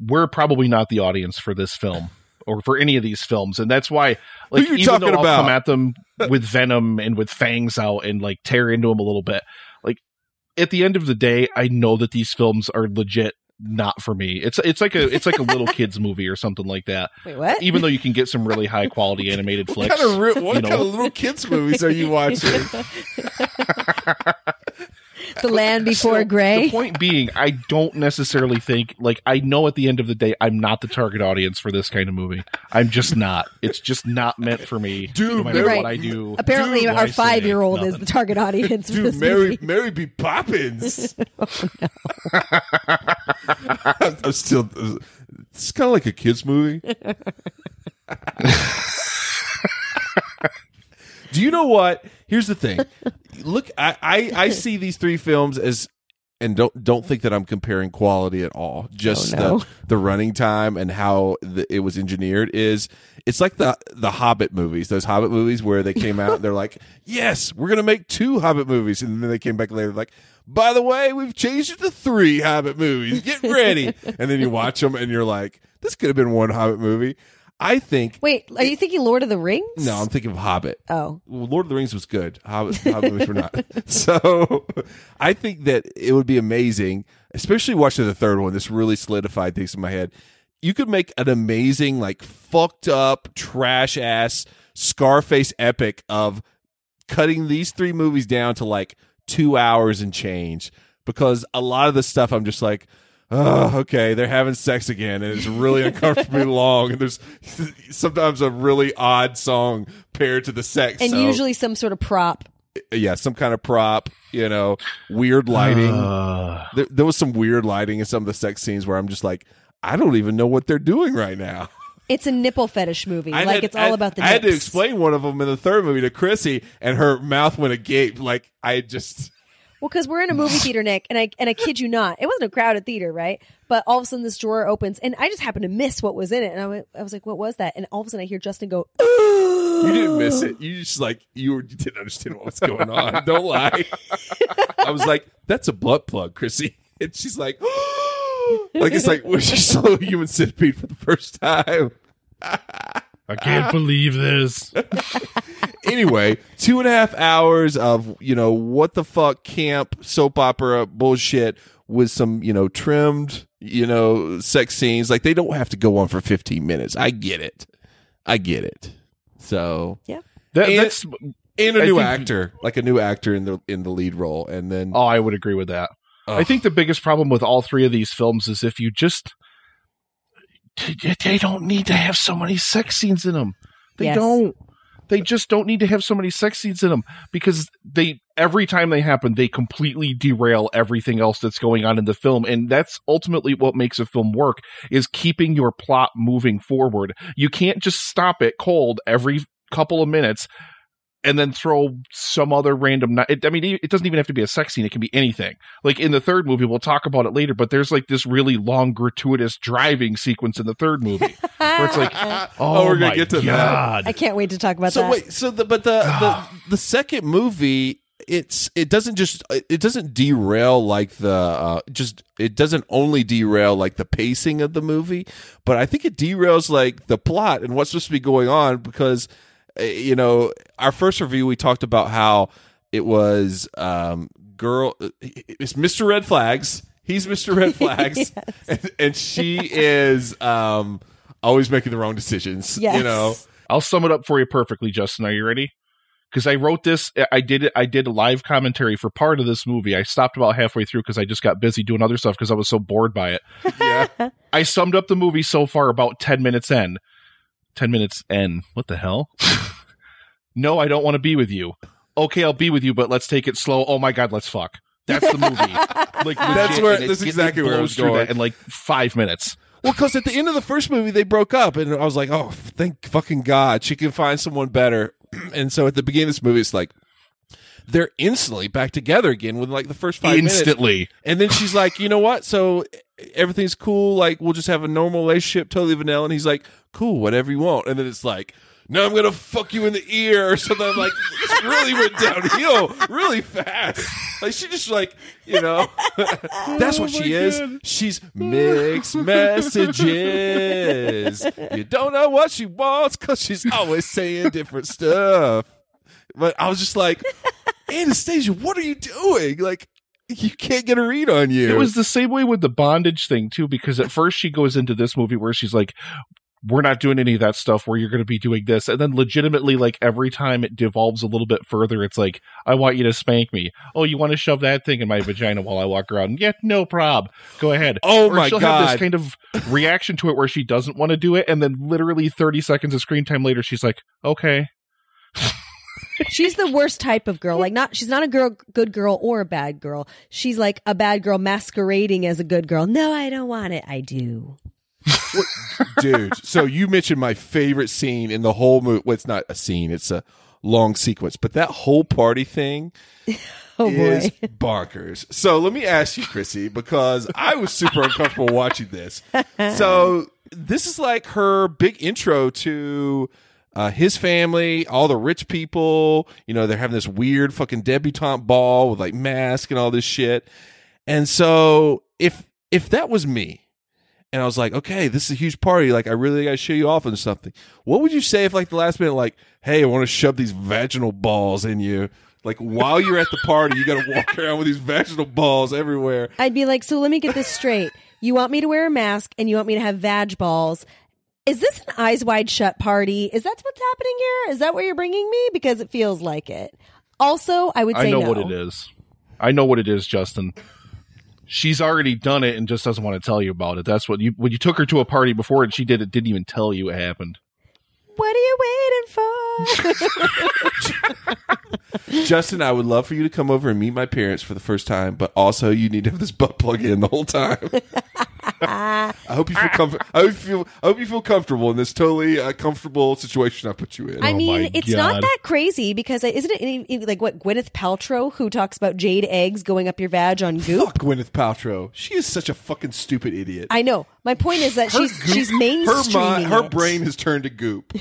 we're probably not the audience for this film or for any of these films, and that's why, like, you even talking though I'll about? come at them with Venom and with fangs out and like tear into them a little bit, like at the end of the day, I know that these films are legit not for me. It's it's like a it's like a little kids movie or something like that. Wait, what? Even though you can get some really high quality animated What flicks. kind of, re- what you know. kind of little kids movies are you watching? the Land Before So, Gray. The point being, I don't necessarily think like I know at the end of the day I'm not the target audience for this kind of movie. I'm just not. It's just not meant for me. Dude, no matter You're what. I do. Apparently, Dude, our five year old is the target audience for Dude, this Mary, movie. Mary B. Poppins. Oh, I'm, I'm still. It's kind of like a kids movie. Do you know what? Here's the thing. Look, I, I I see these three films as, and don't don't think that I'm comparing quality at all. Oh, Just Oh, no. the the running time and how the, it was engineered is. It's like the the Hobbit movies. Those Hobbit movies where they came out, and they're like, "Yes, we're gonna make two Hobbit movies," and then they came back later, like, "By the way, we've changed it to three Hobbit movies. Get ready!" and then you watch them, and you're like, "This could have been one Hobbit movie." I think. Wait, are you thinking Lord of the Rings? No, I'm thinking of Hobbit. Oh. Well, Lord of the Rings was good. Hobbit, Hobbit movies were not. So I think that it would be amazing, especially watching the third one. This really solidified things in my head. You could make an amazing, like fucked up, trash ass Scarface epic of cutting these three movies down to like two hours and change. Because a lot of the stuff I'm just like, oh, okay, they're having sex again, and it's really uncomfortably long, and there's sometimes a really odd song paired to the sex, And so- usually some sort of prop. yeah, some kind of prop, you know, weird lighting. Uh, there, there was some weird lighting in some of the sex scenes where I'm just like, I don't even know what they're doing right now. It's a nipple fetish movie. I like had- it's all I- about the I had to explain one of them in the third movie to Chrissy, and her mouth went agape. Like I just, Well, because we're in a movie theater, Nick, and I and I kid you not, it wasn't a crowded theater, right? But all of a sudden, this drawer opens, and I just happened to miss what was in it, and I, went, I was like, "What was that?" And all of a sudden, I hear Justin go, you didn't miss it. You just like you, were, you didn't understand what was going on. Don't lie. I was like, that's a butt plug, Chrissy, and she's like, like it's like when she saw a human centipede for the first time. I can't believe this. anyway, two and a half hours of you know what the fuck camp soap opera bullshit with some you know trimmed you know sex scenes. Like they don't have to go on for fifteen minutes. I get it. I get it. So "Yeah." That, And- that's and a I new think- actor, like a new actor in the in the lead role, and then oh, I would agree with that. I think the biggest problem with all three of these films is if you just they don't need to have so many sex scenes in them. They Yes. don't. They just don't need to have so many sex scenes in them because they every time they happen, they completely derail everything else that's going on in the film, and that's ultimately what makes a film work is keeping your plot moving forward. You can't just stop it cold every couple of minutes and then throw some other random. ni- It, I mean, it doesn't even have to be a sex scene; it can be anything. Like in the third movie, we'll talk about it later. But there's like this really long, gratuitous driving sequence in the third movie where it's like, oh, we're gonna my get to that. I can't wait to talk about so that. wait, so the but the, the the second movie, it's it doesn't just it doesn't derail like the uh, just it doesn't only derail like the pacing of the movie, but I think it derails like the plot and what's supposed to be going on because you know our first review we talked about how it was um girl it's Mr. Red Flags. He's Mr. Red Flags, and, and she is um always making the wrong decisions. Yes. You know. I'll sum it up for you perfectly, Justin. Are you ready? because I wrote this. I did it. I did a live commentary for part of this movie. I stopped about halfway through because I just got busy doing other stuff because I was so bored by it. Yeah. I summed up the movie so far about 10 minutes in. 10 minutes in. What the hell? no, I don't want to be with you. Okay, I'll be with you, but let's take it slow. Oh my God, let's fuck. That's the movie. Like That's where- and that's exactly where I was going. that in like five minutes. Well, because at the end of the first movie, they broke up, and I was like, oh, thank fucking God, she can find someone better. and so at the beginning of this movie, it's like they're instantly back together again with like the first five minutes. Instantly. And then she's like, you know what? So everything's cool. Like, we'll just have a normal relationship, totally vanilla. And he's like, cool, whatever you want. And then it's like, no, I'm gonna fuck you in the ear or something. I'm like, this really went downhill really fast. Like she just like, you know, that's what oh she is. She's mixed messages. You don't know what she wants because she's always saying different stuff. But I was just like, Anastasia, what are you doing? Like, you can't get a read on you. It was the same way with the bondage thing too, because at first she goes into this movie where she's like, "We're not doing any of that stuff. Where you're going to be doing this," and then legitimately, like every time it devolves a little bit further, it's like, "I want you to spank me." Oh, you want to shove that thing in my vagina while I walk around? Yeah, no prob. Go ahead. Oh Or my she'll have God. this kind of reaction to it where she doesn't want to do it, and then literally 30 seconds of screen time later, she's like, "Okay." She's the worst type of girl. Like not she's not a girl good girl or a bad girl. She's like a bad girl masquerading as a good girl. No, I don't want it. I do. dude. So you mentioned my favorite scene in the whole movie. Well, it's not a scene; it's a long sequence. But that whole party thing Oh is boy. bonkers. So let me ask you, Chrissy, because I was super uncomfortable watching this. So this is like her big intro to. Uh, his family, all the rich people, you know, they're having this weird fucking debutante ball with like mask and all this shit. And so if if that was me, and I was like, okay, this is a huge party. Like, I really got to show you off on something. What would you say if, like, the last minute, like, hey, I want to shove these vaginal balls in you? Like, while you're at the party, you got to walk around with these vaginal balls everywhere. I'd be like, so let me get this straight. You want me to wear a mask and you want me to have vag balls. Is this an eyes wide shut party? Is that what's happening here? Is that where you're bringing me? Because it feels like it. Also, I would say I know no. what it is. I know what it is, Justin. She's already done it and just doesn't want to tell you about it. That's what you when you took her to a party before and she did it, didn't even tell you it happened. What are you waiting for? Justin, I would love for you to come over and meet my parents for the first time, but also you need to have this butt plug in the whole time. I hope you feel comfort. I hope you feel. I hope you feel comfortable in this totally uh, comfortable situation I put you in. I Oh mean, my it's not that crazy because isn't it like what Gwyneth Paltrow who talks about jade eggs going up your vag on goop? Fuck Gwyneth Paltrow. She is such a fucking stupid idiot. I know. My point is that she's goop- she's her mainstreaming mind, her brain has turned to goop.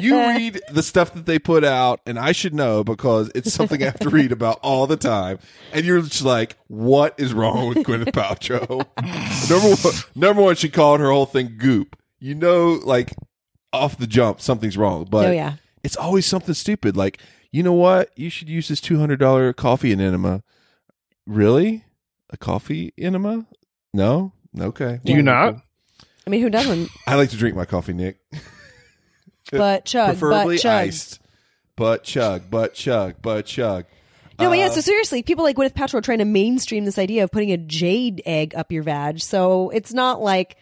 You read the stuff that they put out, and I should know because it's something I have to read about all the time. And you're just like, what is wrong with Gwyneth Paltrow? number one, number one, she called her whole thing goop. You know, like off the jump, something's wrong. But Oh, yeah. it's always something stupid. Like, you know what? You should use this two hundred dollar coffee enema. Really? A coffee enema? No. Okay. Do you not? I mean, who doesn't? I like to drink my coffee, Nick. But chug, Preferably but chug. iced. But chug, but chug, but chug. No, but yeah. Uh, So seriously, people like Gwyneth Paltrow are trying to mainstream this idea of putting a jade egg up your vag. So it's not like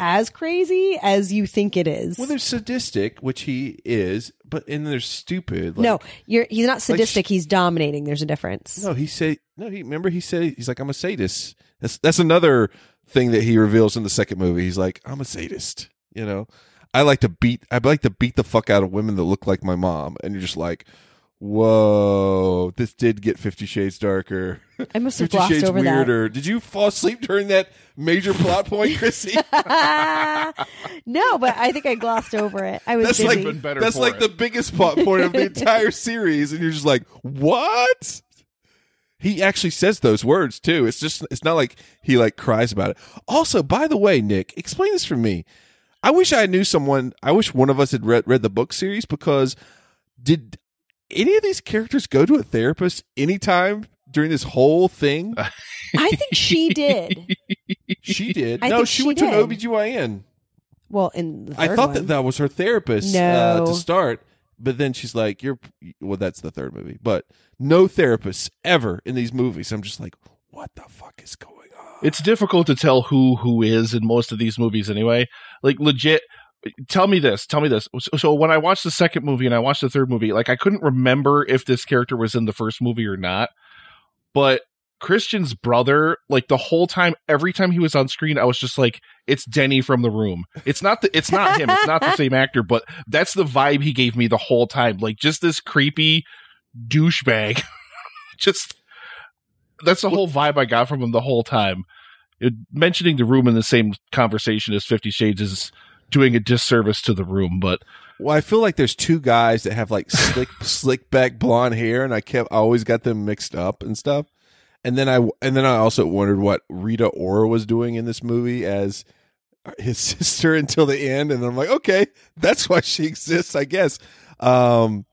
as crazy as you think it is. Well, there's sadistic, which he is, but and there's stupid. Like, no, you're he's not sadistic. sh- he's dominating. There's a difference. no, he said. no. He remember he said he's like I'm a sadist. That's that's another thing that he reveals in the second movie. He's like I'm a sadist. You know, I like to beat. I like to beat the fuck out of women that look like my mom, and you're just like. Whoa! This did get Fifty Shades darker. I must have Fifty glossed Shades over that. weirder. Did you fall asleep during that major plot point, Chrissy? no, but I think I glossed over it. I was That's busy. like better that's like it. the biggest plot point of the entire series, and you're just like, what? He actually says those words too. It's just it's not like he like cries about it. Also, by the way, Nick, explain this for me. I wish I knew someone. I wish one of us had read read the book series because did any of these characters go to a therapist anytime during this whole thing? I think she did. She did. I no, she, she went did. to an OBGYN. Well, in the I thought one. that that was her therapist uh, to start, but then she's like, "You're well." That's the third movie, but no therapists ever in these movies. I'm just like, what the fuck is going on? It's difficult to tell who who is in most of these movies anyway. Like legit tell me this, tell me this. So, so when I watched the second movie and I watched the third movie, like I couldn't remember if this character was in the first movie or not. But Christian's brother, like the whole time, every time he was on screen, I was just like, "It's Denny from the room." It's not the, it's not him. It's not the same actor, but that's the vibe he gave me the whole time. Like just this creepy douchebag. just that's the whole vibe I got from him the whole time. It, mentioning the room in the same conversation as Fifty Shades is doing a disservice to the room, but well, I feel like there's two guys that have like slick, slick back blonde hair, and I kept I always got them mixed up and stuff. And then I and then I also wondered what Rita Ora was doing in this movie as his sister until the end, and I'm like, okay, that's why she exists, I guess. Um,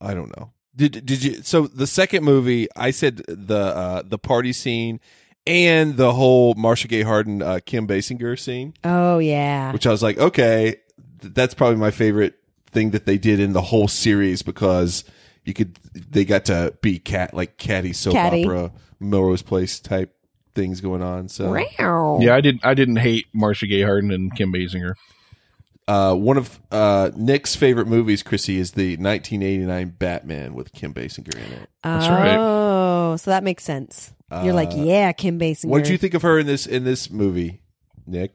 I don't know. Did did you? So the second movie, I said the uh, the party scene and the whole Marcia Gay Harden uh, Kim Basinger scene. Oh yeah, which I was like, okay, th- that's probably my favorite thing that they did in the whole series because you could they got to be cat like catty soap Catty. opera Melrose Place type things going on. So yeah, I didn't I didn't hate Marcia Gay Harden and Kim Basinger. Uh, one of uh, Nick's favorite movies, Chrissy, is the 1989 Batman with Kim Basinger in it. That's right. Oh, so that makes sense. You're like, Uh, yeah, Kim Basinger. What did you think of her in this in this movie, Nick?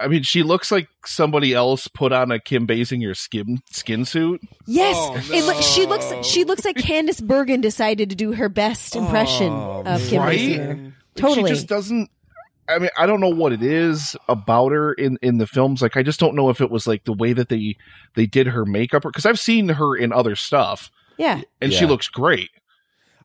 I mean, she looks like somebody else put on a Kim Basinger skin skin suit. Yes, Oh, it loo- she looks. She looks like Candice Bergen decided to do her best impression Oh, of Kim right? Basinger. Like, Totally. She just doesn't. I mean, I don't know what it is about her in in the films. Like, I just don't know if it was like the way that they they did her makeup, because I've seen her in other stuff, Yeah, and she looks great.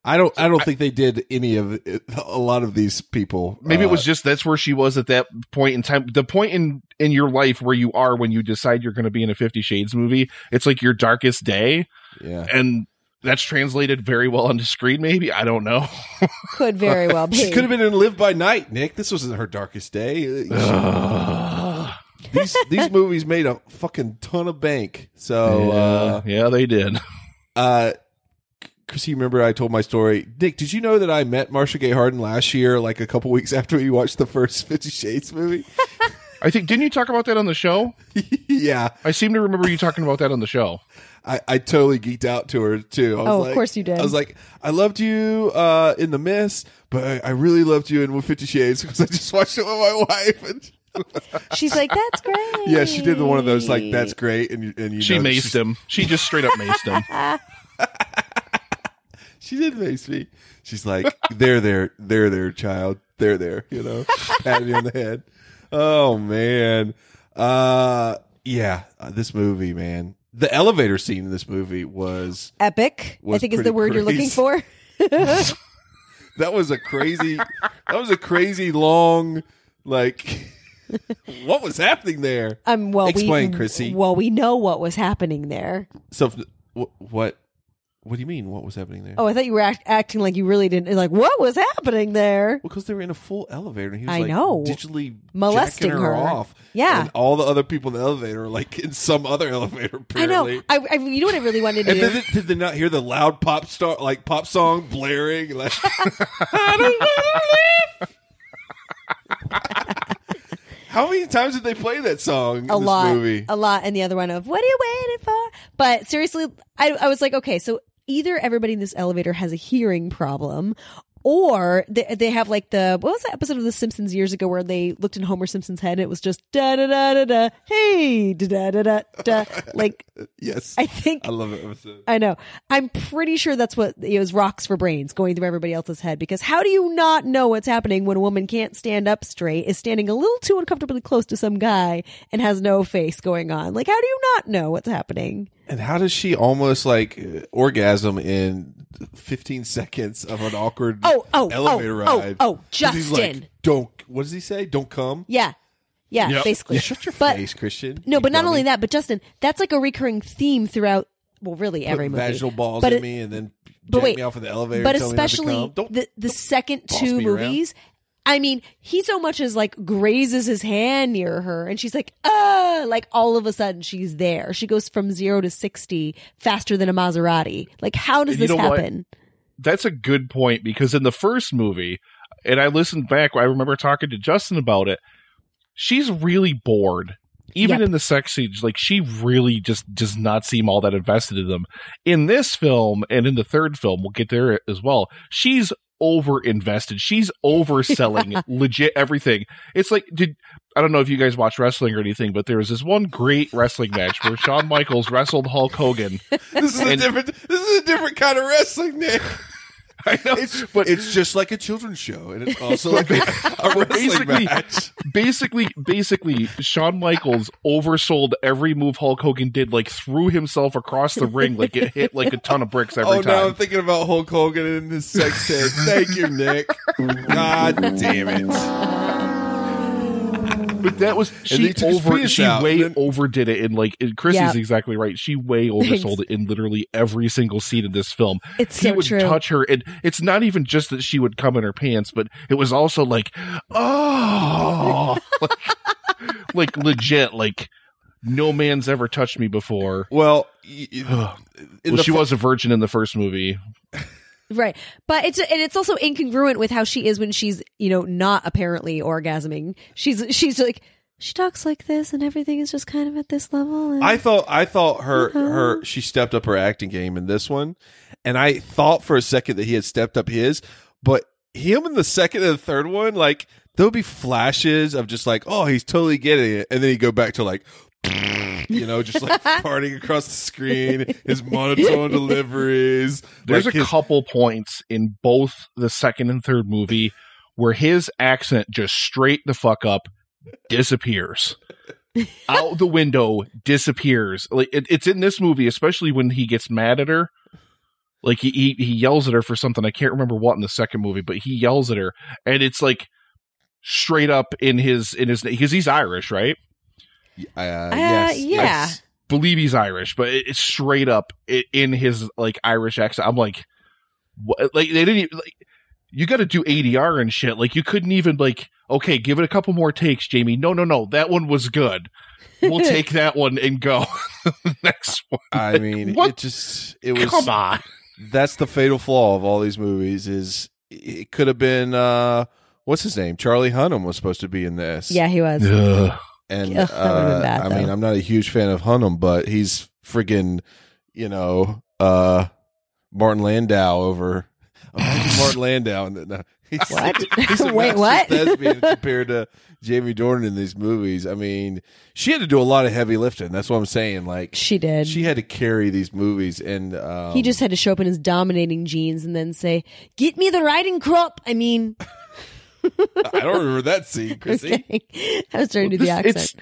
I don't. I don't think they did any of it, a lot of these people. Maybe it was Uh, just that's where she was at that point in time. The point in in your life where you are when you decide you're going to be in a Fifty Shades movie. It's like your darkest day, yeah. and that's translated very well onto screen. Maybe I don't know. could very well be. She could have been in Live by Night, Nick. This wasn't her darkest day. these these movies made a fucking ton of bank. So, uh, yeah, yeah, they did. uh, Chris, you remember I told my story. Nick, did you know that I met Marcia Gay Harden last year, like a couple weeks after we watched the first Fifty Shades movie? I think didn't you talk about that on the show? yeah, I seem to remember you talking about that on the show. I, I totally geeked out to her too. I was Oh, of course you did. I was like, I loved you uh, in The Mist, but I, I really loved you in Fifty Shades because I just watched it with my wife. And She's like, that's great. yeah, she did one of those like, that's great, and you- and you She know, maced him. She just straight up maced him. She did face me. She's like, there, there, there, there, child, there, there. You know, patting me on the head. Oh man, uh, yeah, uh, this movie, man. The elevator scene in this movie was Epic. I think is the word you're looking for. that was a crazy that was a crazy long like what was happening there Um. Well, Explain, we Chrissy. Well, we know what was happening there. so what what do you mean what was happening there Oh, I thought you were act- acting like you really didn't. Like, what was happening there? because they were in a full elevator and he was I like know. digitally Molesting jacking her, her. off Yeah. and all the other people in the elevator are like in some other elevator I know. I, I. You know what I really wanted to and do? then did they not hear the loud pop star like pop song blaring like How many times did they play that song in a this lot, movie? a lot, and the other one of "What are you waiting for?" But seriously, I, I was like, okay, so either everybody in this elevator has a hearing problem, or they, they have like the what was that episode of The Simpsons years ago where they looked in Homer Simpson's head and it was just da da da da da, hey da da da da da, like Yes. I think I love that episode. I know. I'm pretty sure that's what it was rocks for brains going through everybody else's head because how do you not know what's happening when a woman can't stand up straight, is standing a little too uncomfortably close to some guy and has no face going on? Like, how do you not know what's happening? And how does she almost like orgasm in 15 seconds of an awkward Oh, oh, oh elevator oh, ride? oh, oh, 'Cause he's Justin. like, don't, what does he say? Don't come? Yeah. Yeah, Yep. basically. Shut your But- face, Christian. No, you but not dummy. only that, but Justin, that's like a recurring theme throughout, well, really every Put movie. vaginal balls but in it- me and then but jack wait, me off in the elevator. but tell me not to especially come. Don't the the second two me around. movies I mean, he so much as like grazes his hand near her and she's like, ah, like all of a sudden she's there. She goes from zero to 60 faster than a Maserati. Like, how does this know what? happen? That's a good point because in the first movie, and I listened back, I remember talking to Justin about it. She's really bored. Even Yep. in the sex scenes, like she really just does not seem all that invested in them. In this film and in the third film, we'll get there as well. She's over invested. She's overselling legit everything. It's like, did I don't know if you guys watch wrestling or anything, but there was this one great wrestling match where Shawn Michaels wrestled Hulk Hogan. This is a different. This is a different kind of wrestling, Nick. I know, It's but it's just like a children's show, and it's also like a, a wrestling basically- match. basically, basically, Shawn Michaels oversold every move Hulk Hogan did, like threw himself across the ring, like it hit like a ton of bricks every time. Oh, now I'm thinking about Hulk Hogan and his sex tape. Thank you, Nick. God damn it. But that was she he over she out, way and then- overdid it and like and Chris Yeah. is exactly right. She way oversold it in literally every single scene in this film. It's he so would true. touch her, and it's not even just that she would come in her pants, but it was also like, oh, like, like legit, like no man's ever touched me before. Well, y- y- well, she fir- was a virgin in the first movie. Right. But it's and it's also incongruent with how she is when she's, you know, not apparently orgasming. She's she's like she talks like this and everything is just kind of at this level. And I thought I thought her Uh-huh. her she stepped up her acting game in this one, and I thought for a second that he had stepped up his, but him in the second and the third one, like there'll be flashes of just like, oh, he's totally getting it, and then he go back to like. You know, just like farting across the screen, his monotone deliveries. There's like a his- couple points in both the second and third movie where his accent just straight the fuck up disappears. Out the window, disappears. Like it, it's in this movie, especially when he gets mad at her. Like he, he he yells at her for something I can't remember what in the second movie, but he yells at her, and it's like straight up in his in his because he's Irish, right? Uh, Uh, yes, yeah. yes. believe he's Irish, but it's straight up in his like Irish accent. I'm like, what? Like they didn't even, like. You got to do ADR and shit. Like you couldn't even like, okay, give it a couple more takes, Jamie. No, no, no, that one was good. We'll take that one and go next one. I mean, What? it just it was. Come on, That's the fatal flaw of all these movies. Is it could have been uh what's his name? Charlie Hunnam was supposed to be in this. yeah, he was. Ugh. And Ugh, that would've been uh, bad, I mean. I'm not a huge fan of Hunnam, but he's friggin', you know, uh, Martin Landau over Martin Landau. And no, he's, What? He's a Wait, what? Thespian compared to Jamie Dornan in these movies. I mean, she had to do a lot of heavy lifting. That's what I'm saying. Like She did. she had to carry these movies, and um, he just had to show up in his dominating jeans and then say, "Get me the riding crop." I mean, I don't remember that scene, Chrissy. okay. I was trying to do the This- accent. it's-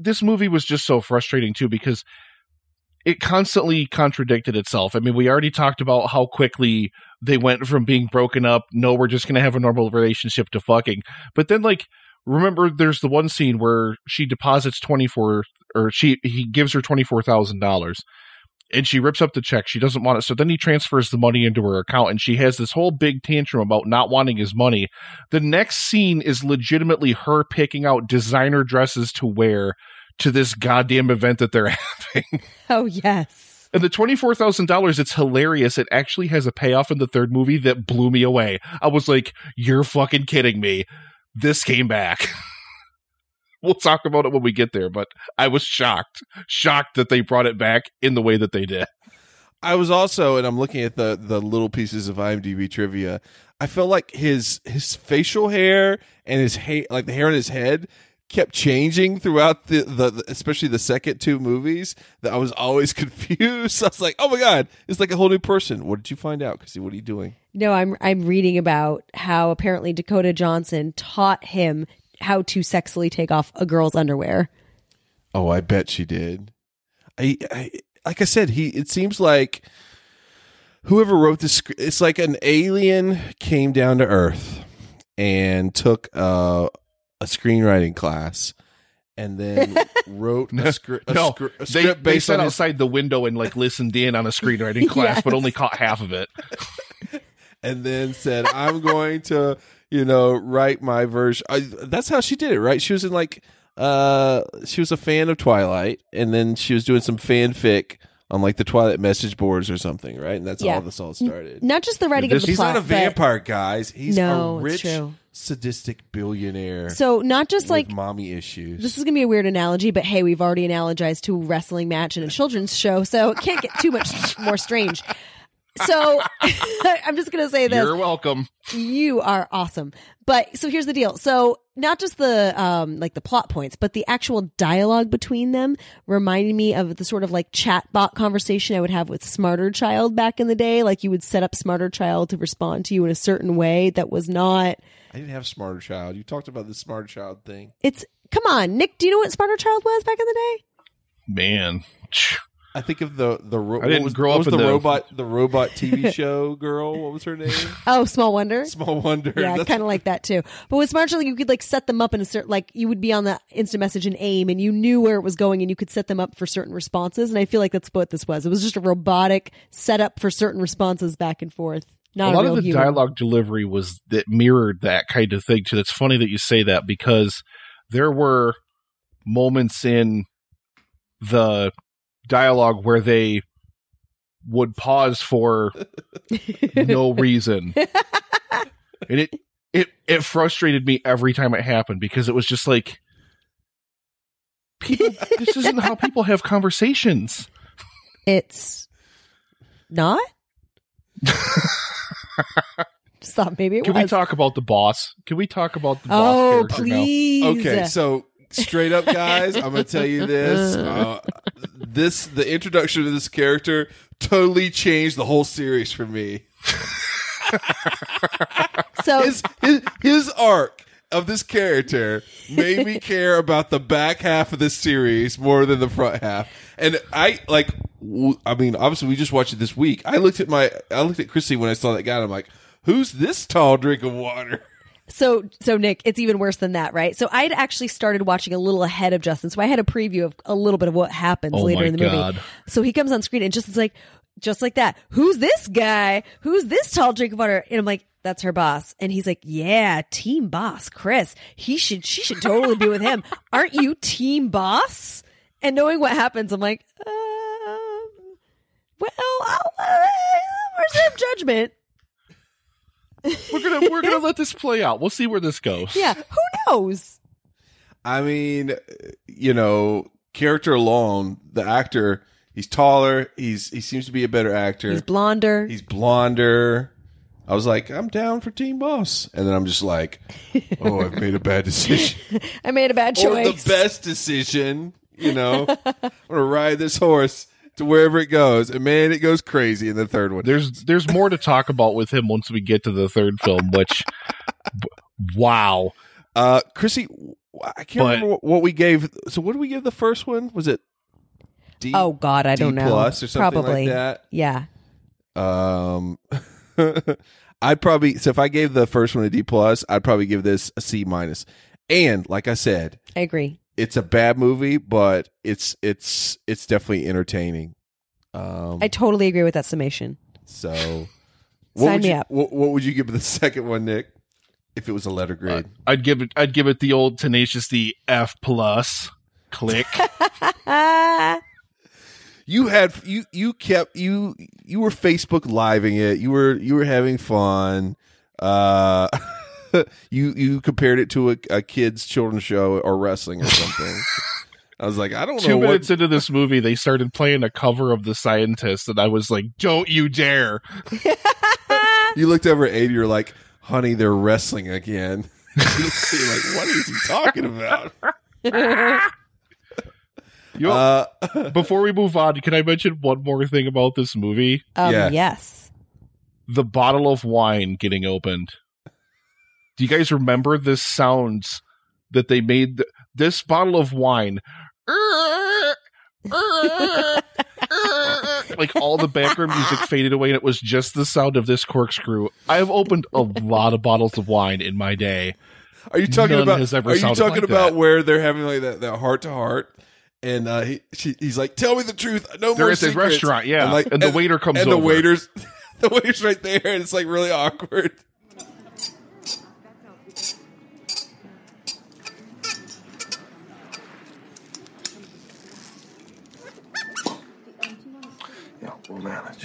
this movie was just so frustrating too because it constantly contradicted itself. I mean, we already talked about how quickly they went from being broken up, no, we're just going to have a normal relationship to fucking. But then, like, remember, there's the one scene where she deposits 24, or she, he gives her $24,000 and she rips up the check. She doesn't want it. So then he transfers the money into her account and she has this whole big tantrum about not wanting his money. The next scene is legitimately her picking out designer dresses to wear to this goddamn event that they're having. oh yes. And the $24,000, it's hilarious. It actually has a payoff in the third movie that blew me away. I was like, you're fucking kidding me. This came back. we'll talk about it when we get there, but I was shocked. Shocked that they brought it back in the way that they did. I was also, and I'm looking at the the little pieces of IMDb trivia. I felt like his his facial hair and his hair, like the hair on his head, kept changing throughout the, the the- especially the second two movies. That I was always confused. I was like, oh my god, it's like a whole new person. What did you find out? Because what are you doing? No, I'm I'm reading about how apparently Dakota Johnson taught him how to sexily take off a girl's underwear. Oh, I bet she did. I, I like I said, he. It seems like whoever wrote this, it's like an alien came down to Earth and took uh, a screenwriting class, and then wrote a, scri- a, no, scri- a script they based sat on his, outside the window and like listened in on a screenwriting class, but only caught half of it. and then said, "I'm going to." You know, write my version. I, that's how she did it, right? She was in like, uh, she was a fan of Twilight, and then she was doing some fanfic on like the Twilight message boards or something, right? And that's Yeah. how this all started. Not just the writing of the He's plot. not a but- vampire, guys. He's No, a it's rich, true. sadistic billionaire. So not just with like mommy issues. this is gonna be a weird analogy, but hey, we've already analogized to a wrestling match and a children's show, so it can't get too much more strange. So I'm just gonna say this: You're welcome. you are awesome. But so here's the deal. So not just the um like the plot points, but the actual dialogue between them reminded me of the sort of like chatbot conversation I would have with Smarter Child back in the day. Like you would set up Smarter Child to respond to you in a certain way that was not I didn't have Smarter Child. You talked about the Smarter Child thing. it's come on, Nick, do you know what Smarter Child was back in the day? Man. I think of the the ro- I didn't what was, grow what up was in the, the- robot the robot TV show girl. What was her name? Oh, Small Wonder. Small Wonder. Yeah, That's- kind of like that too. But with Smart Child, you could like set them up in a certain, like you would be on the instant message and AIM, and you knew where it was going, and you could set them up for certain responses. And I feel like that's what this was. It was just a robotic setup for certain responses back and forth. Not a lot real of the human. dialogue delivery was that mirrored that kind of thing too. It's funny that you say that because there were moments in the dialogue where they would pause for no reason. and it it it frustrated me every time it happened because it was just like people this isn't how people have conversations. It's not. Just thought maybe it Can was. we talk about the boss? Can we talk about the boss oh, character now? please. Okay, so straight up, guys, I'm gonna tell you this. Uh, this the introduction of this character totally changed the whole series for me. so His his, his arc of this character made me care about the back half of this series more than the front half. And I like, w- I mean, obviously we just watched it this week. I looked at my, I looked at Chrissy when I saw that guy. and I'm like, who's this tall drink of water? So, so Nick, it's even worse than that, right? So, I'd actually started watching a little ahead of Justin, so I had a preview of a little bit of what happens Oh later in the movie. So he comes on screen and Justin's like, just like that. Who's this guy? Who's this tall drink of water? And I'm like, that's her boss. And he's like, yeah, team boss, Chris. He should, she should totally be with him. Aren't you team boss? And knowing what happens, I'm like, um, well, I'll uh, reserve judgment. We're gonna we're gonna let this play out. We'll see where this goes. Yeah, who knows? I mean, you know, character alone, the actor, he's taller. He's he seems to be a better actor. He's blonder. He's blonder. I was like, I'm down for Team Boss, and then I'm just like, oh, I've made a bad decision, I made a bad or choice. the best decision. You know, I'm gonna ride this horse to wherever it goes, and man, it goes crazy in the third one. There's there's more to talk about with him once we get to the third film, which b- wow. Uh, Chrissy, I can't But- remember what, what we gave. So, what did we give the first one? Was it D? Oh God, I D don't know. plus or something Probably. like that. Yeah. Um, I'd probably so if I gave the first one a D plus, I'd probably give this a C minus. And like I said, I agree. It's a bad movie, but it's it's it's definitely entertaining. Um, I totally agree with that summation. so Sign would me you, up. What, what would you give the second one, Nick? If it was a letter grade, I'd give it I'd give it the old tenacious D F plus. Click. You had you you kept you you were Facebook living it. You were you were having fun. Uh, you you compared it to a, a kids children's show or wrestling or something. I was like, I don't Two know Two minutes into this movie, they started playing a cover of The Scientist, and I was like, "Don't you dare!" you looked over at Aid, you're like, honey, they're wrestling again. you're like, what is he talking about? You know, Uh, before we move on, can I mention one more thing about this movie? um, Yeah. yes. The bottle of wine getting opened. Do you guys remember this sounds that they made? th- this bottle of wine. like all the background music faded away and it was just the sound of this corkscrew. I've opened a lot of bottles of wine in my day. are you talking None about? has ever Are you talking like about that. where they're having like that that heart to heart? And uh, he, she, he's like, "Tell me the truth. No They're more at the secrets." restaurant, yeah. And, like, And the waiter comes and the waiters, the waiter's right there, and it's like really awkward.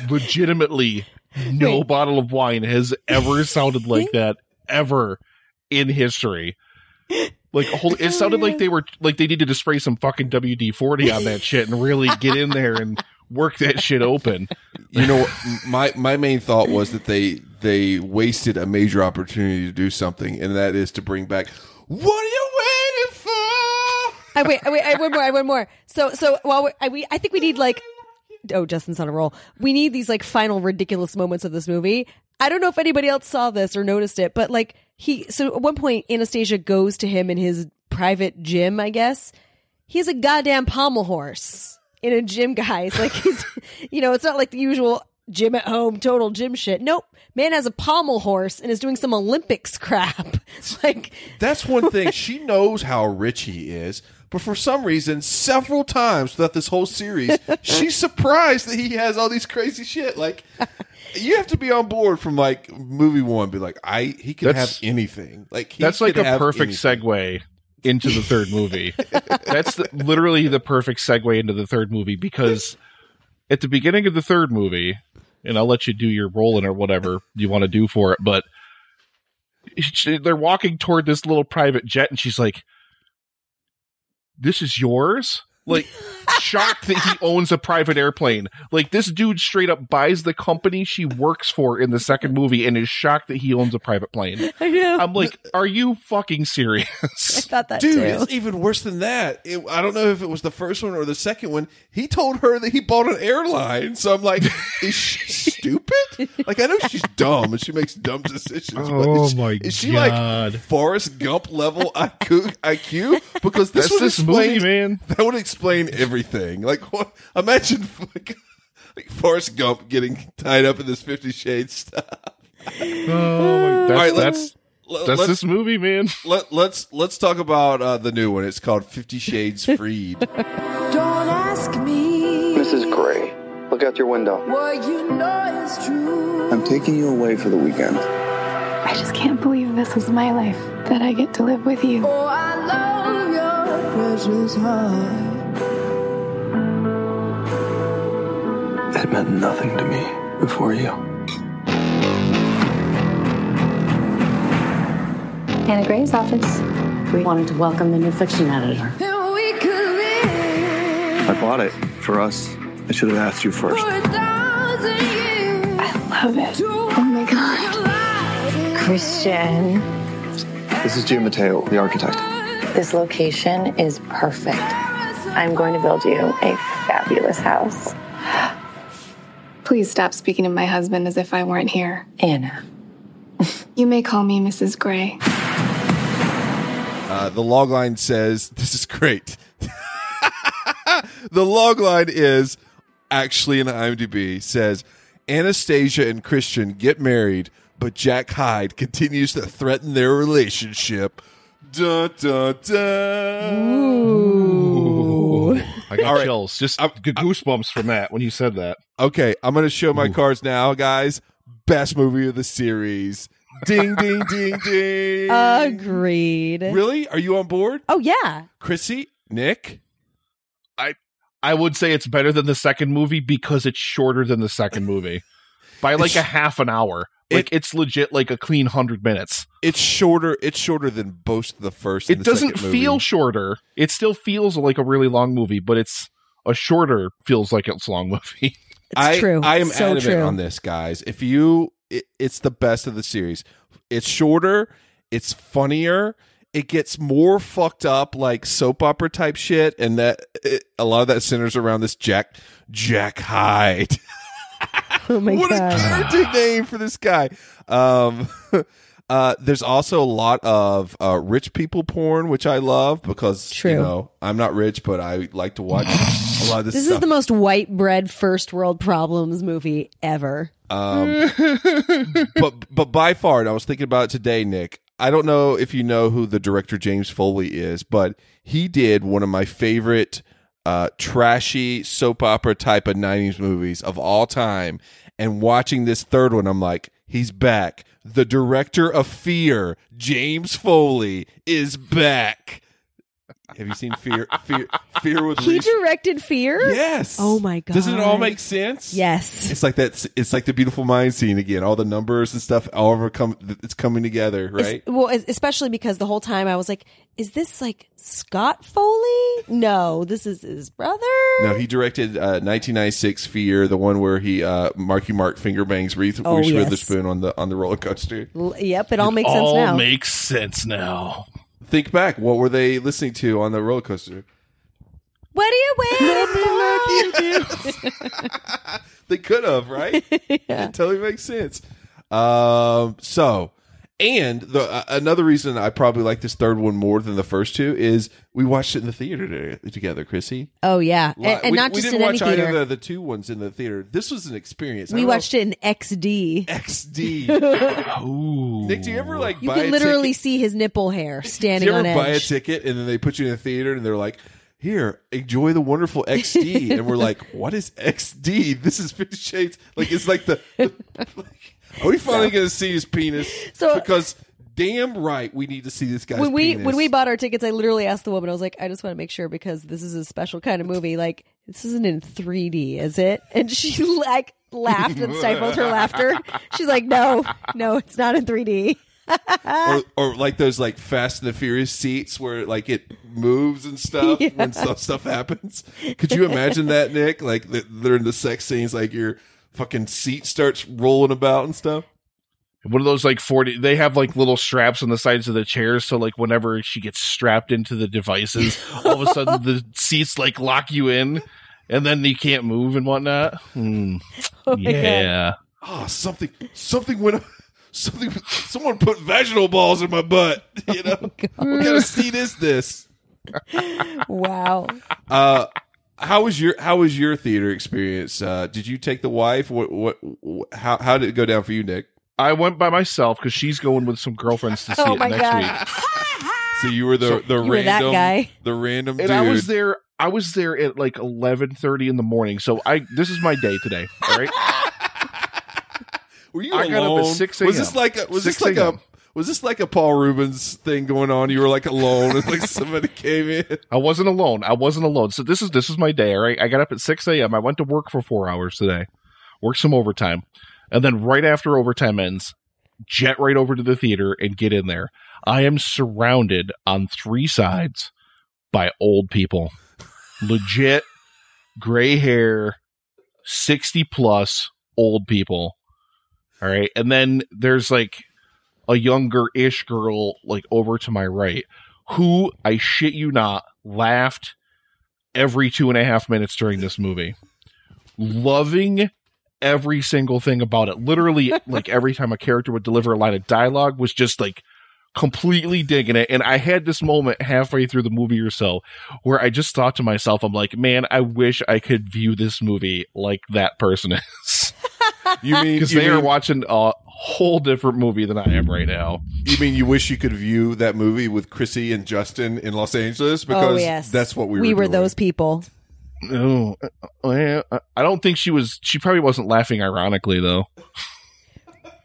Legitimately no Wait. bottle of wine has ever sounded like that ever in history. Like holy, it sounded like they were like they needed to spray some fucking WD forty on that shit and really get in there and work that shit open. You know, my my main thought was that they they wasted a major opportunity to do something, and that is to bring back. What are you waiting for? I wait, I wait, I one more, I one more. So, so while we, I, we, I think we need like, oh, Justin's on a roll. We need these like final ridiculous moments of this movie. I don't know if anybody else saw this or noticed it, but like he, so at one point Anastasia goes to him in his private gym, I guess. He has a goddamn pommel horse in a gym, guys. Like he's, you know, it's not like the usual gym at home, total gym shit. Nope. Man has a pommel horse and is doing some Olympics crap. Like, That's one thing. she knows how rich he is, but for some reason, several times throughout this whole series, she's surprised that he has all these crazy shit. Like, you have to be on board from like movie one. Be like, I he can That's- have anything. Like he That's like a perfect anything. segue into the third movie. That's the, literally the perfect segue into the third movie because at the beginning of the third movie, and I'll let you do your rolling or whatever you want to do for it, but she, they're walking toward this little private jet, and she's like, "This is yours." Like shocked that he owns a private airplane. Like this dude straight up buys the company she works for in the second movie and is shocked that he owns a private plane. I know. I'm like, are you fucking serious? I thought that Dude, too. it's even worse than that. It, I don't know if it was the first one or the second one. He told her that he bought an airline. So I'm like, is she stupid? Like, I know she's dumb and she makes dumb decisions. but Oh is, my is she God. like Forrest Gump level IQ? IQ? Because this That's would this explain, movie, man. That would explain everything. Like, what? Imagine like, like Forrest Gump getting tied up in this Fifty Shades stuff. Oh my, that's All right, that's, let's- Let- that's let's- this movie, man. Let, let's let's talk about uh, the new one. It's called Fifty Shades Freed. Don't ask me Mrs. Grey, look out your window. what you know is true. I'm taking you away for the weekend. I just can't believe this is my life, that I get to live with you. Oh, I love your precious heart. It meant nothing to me before you. Anna Grey's office. We wanted to welcome the new fiction editor. And we could live I bought it for us. I should have asked you first. for a thousand. I love it. Oh my god. Christian, This is Gia Matteo, the architect. this location is perfect. I'm going to build you a fabulous house. Please stop speaking of my husband as if I weren't here. Anna. You may call me Mrs. Grey. Uh, the log line says, "This is great." the log line is actually in IMDb says Anastasia and Christian get married, but Jack Hyde continues to threaten their relationship. Dun, dun, dun. Ooh. I got All right. chills, just I'm- goosebumps from that when you said that. Okay, I'm going to show my cards now, guys. Best movie of the series. Ding, ding, ding, ding. Agreed. Really? Are you on board? Oh yeah. Chrissy? Nick? I I would say it's better than the second movie because it's shorter than the second movie by like It's- a half an hour. Like it's legit like a clean hundred minutes. It's shorter. It's shorter than both the first. and It the doesn't second movie. feel shorter. It still feels like a really long movie, but it's a shorter feels like it's a long movie. It's I, true. I am so adamant true. on this, guys. If you, it, it's the best of the series. It's shorter. It's funnier. It gets more fucked up, like soap opera type shit, and that it, a lot of that centers around this Jack Jack Hyde. Oh my what god. a character name for this guy. Um, uh, there's also a lot of uh, rich people porn, which I love because True. you know I'm not rich, but I like to watch a lot of this, This stuff. is the most white bread first world problems movie ever. Um, but but by far, and I was thinking about it today, Nick. I don't know if you know who the director James Foley is, but he did one of my favorite uh, trashy soap opera type of '90s movies of all time. And watching this third one, I'm like, he's back. The director of Fear, James Foley, is back. Have you seen Fear? Fear, Fear with He Reese? directed Fear? Yes. Oh my god. Doesn't it all make sense? Yes. It's like that. It's like the beautiful mind scene again. All the numbers and stuff. All of it come. It's coming together, right? Es- well, es- especially because the whole time I was like, is this like Scott Foley? No, this is his brother. No, he directed uh, 1996 Fear, the one where he uh, Marky Mark finger bangs Reese, Oh, Reese yes. Witherspoon on the on the roller coaster. L- yep, it all makes sense all now. makes sense now. Think back. What were they listening to on the roller coaster? what are you waiting for? They could have, right? It totally makes sense. Um, so, and the uh, another reason I probably like this third one more than the first two is we watched it in the theater to- together, Chrissy. Oh yeah, and, and we, not we just didn't in any watch theater. either of the two ones in the theater. This was an experience. I we don't know watched it in XD. if- XD. Ooh. Nick, do you ever like You buy can a literally ticket? see his nipple hair Do standing you ever on buy a edge. ticket and then they put you in the theater and they're like, "Here, enjoy the wonderful XD," and we're like, "What is XD? This is Fifty Shades." Like it's like the. the- like, are we finally going to see his penis? So- because damn right, we need to see this guy. when we penis. when we bought our tickets, I literally asked the woman. I was like, I just want to make sure because this is a special kind of movie. Like this isn't in 3D, is it? And she like laughed and stifled her laughter. She's like, No, no, it's not in 3D. or, or like those like Fast and the Furious seats where like it moves and stuff Yeah. when stuff stuff happens. Could you imagine that, Nick? Like the, they're in the sex scenes, like your fucking seat starts rolling about and stuff. One of those like 40 they have like little straps on the sides of the chairs so like whenever she gets strapped into the devices all of a sudden the seats like lock you in and then you can't move and whatnot Hmm. Oh my God. yeah oh, something, something went, something, someone put vaginal balls in my butt. You know, we gotta see this. This. Wow. Uh, how was your How was your theater experience? Uh, did you take the wife? What, what, what? How, how did it go down for you, Nick? I went by myself because she's going with some girlfriends to see Oh it next God. week So you were the the You were that random guy. the random and dude. I was there I was there at like 11:30 in the morning so I this is my day today all right Were you I got up at alone? 6 Was this like a, was this like a was this like a Paul Reubens thing going on? You were like alone, and like somebody came in. I wasn't alone. I wasn't alone. So this is this is my day. All right. I got up at six a.m. I went to work for four hours today, worked some overtime, and then right after overtime ends, jet right over to the theater and get in there. I am surrounded on three sides by old people, legit gray hair, sixty plus old people. All right, and then there's like a younger ish girl like over to my right who I shit you not laughed every two and a half minutes during this movie, loving every single thing about it. Literally, like every time a character would deliver a line of dialogue, was just like completely digging it. And I had this moment halfway through the movie or so where I just thought to myself, I'm like, man, I wish I could view this movie like that person is. You mean Because you they are watching a whole different movie than I am right now. You mean you wish you could view that movie with Chrissy and Justin in Los Angeles oh, because oh yes, that's what we, we were. were doing. those people. No, uh, I don't think she was. She probably wasn't laughing ironically though.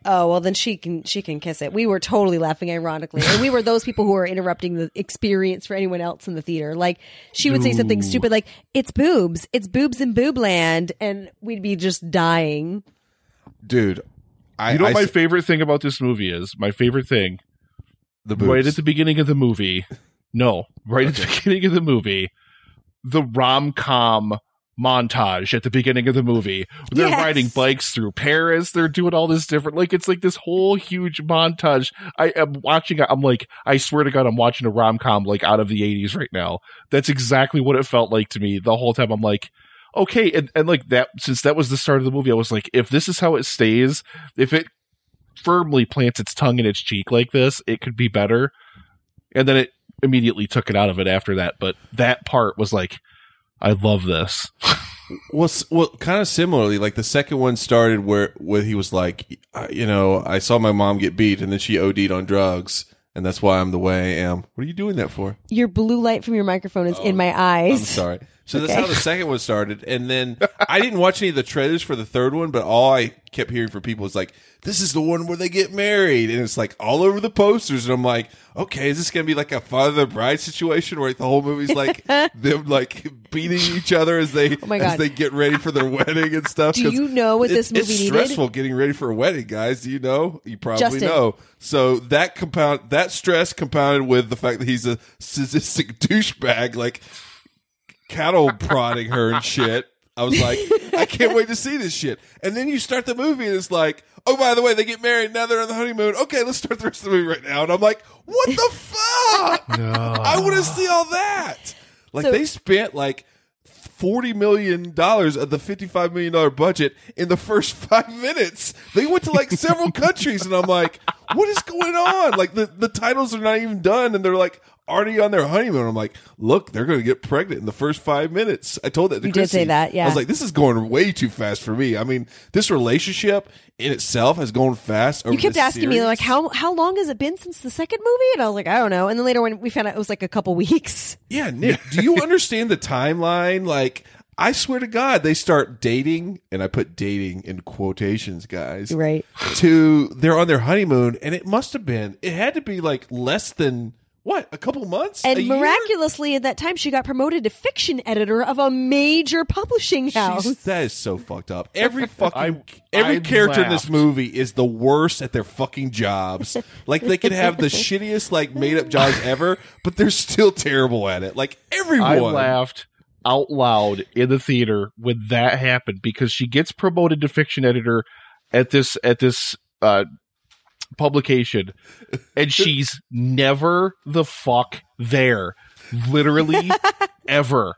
Oh well, then she can she can kiss it. We were totally laughing ironically, and we were those people who were interrupting the experience for anyone else in the theater. Like she would say something stupid, like "It's boobs, it's boobs in boobland," and we'd be just dying. dude. I, you know I what my s- favorite thing about this movie is? My favorite thing, the right at the beginning of the movie. No, right at the beginning of the movie, the rom com montage at the beginning of the movie. They're Yes. riding bikes through Paris. They're doing all this different, like it's like this whole huge montage. I am watching. I'm like, I swear to God, I'm watching a rom com like out of the '80s right now. That's exactly what it felt like to me the whole time. I'm like. Okay, and, and like that, since that was the start of the movie, I was like, if this is how it stays, if it firmly plants its tongue in its cheek like this, it could be better. And then it immediately took it out of it after that. But that part was like, I love this. Well, s- well, kind of similarly, like the second one started where where he was like, you know, I saw my mom get beat, and then she OD'd on drugs, and that's why I'm the way I am. What are you doing that for? Your blue light from your microphone is in oh, my eyes. Oh, I'm sorry. So that's Okay. how the second one started, and then I didn't watch any of the trailers for the third one, but all I kept hearing from people was like, "This is the one where they get married," and it's like all over the posters, and I'm like, "Okay, is this gonna be like a father the bride situation where the whole movie's like them like beating each other as they Oh as they get ready for their wedding and stuff?" Do you know what this movie it's needed? stressful getting ready for a wedding, guys. Do you know? You probably Justin. know. So that compound that stress compounded with the fact that he's a sadistic douchebag, like cattle prodding her and shit. I was like, I can't wait to see this shit. And then you start the movie and it's like, oh, by the way, they get married. Now they're on the honeymoon. Okay, let's start the rest of the movie right now. And I'm like, what the fuck? I want to see all that. Like So- they spent like forty million dollars of the fifty-five million dollar budget in the first five minutes. They went to like several countries, and I'm like, what is going on? Like the the titles are not even done, and they're like already on their honeymoon. I'm like, look, they're going to get pregnant in the first five minutes. I told that to You did Chrissy. say that, yeah. I was like, this is going way too fast for me. I mean, this relationship in itself has gone fast. Over You kept asking me like how how long has it been since the second movie, and I was like, I don't know. And then later when we found out it was like a couple weeks. Yeah, Nick, do you understand the timeline? Like, I swear to God, they start dating, and I put dating in quotations, guys. Right. To they're on their honeymoon, and it must have been, it had to be like less than what, a couple months, And A year? miraculously, at that time, she got promoted to fiction editor of a major publishing house. She's- that is so fucked up. Every fucking I- every I character in this movie is the worst at their fucking jobs. like they could have the shittiest like made up jobs ever, but they're still terrible at it. Like everyone. I laughed out loud in the theater when that happened because she gets promoted to fiction editor at this at this uh publication and she's never the fuck there. Literally ever.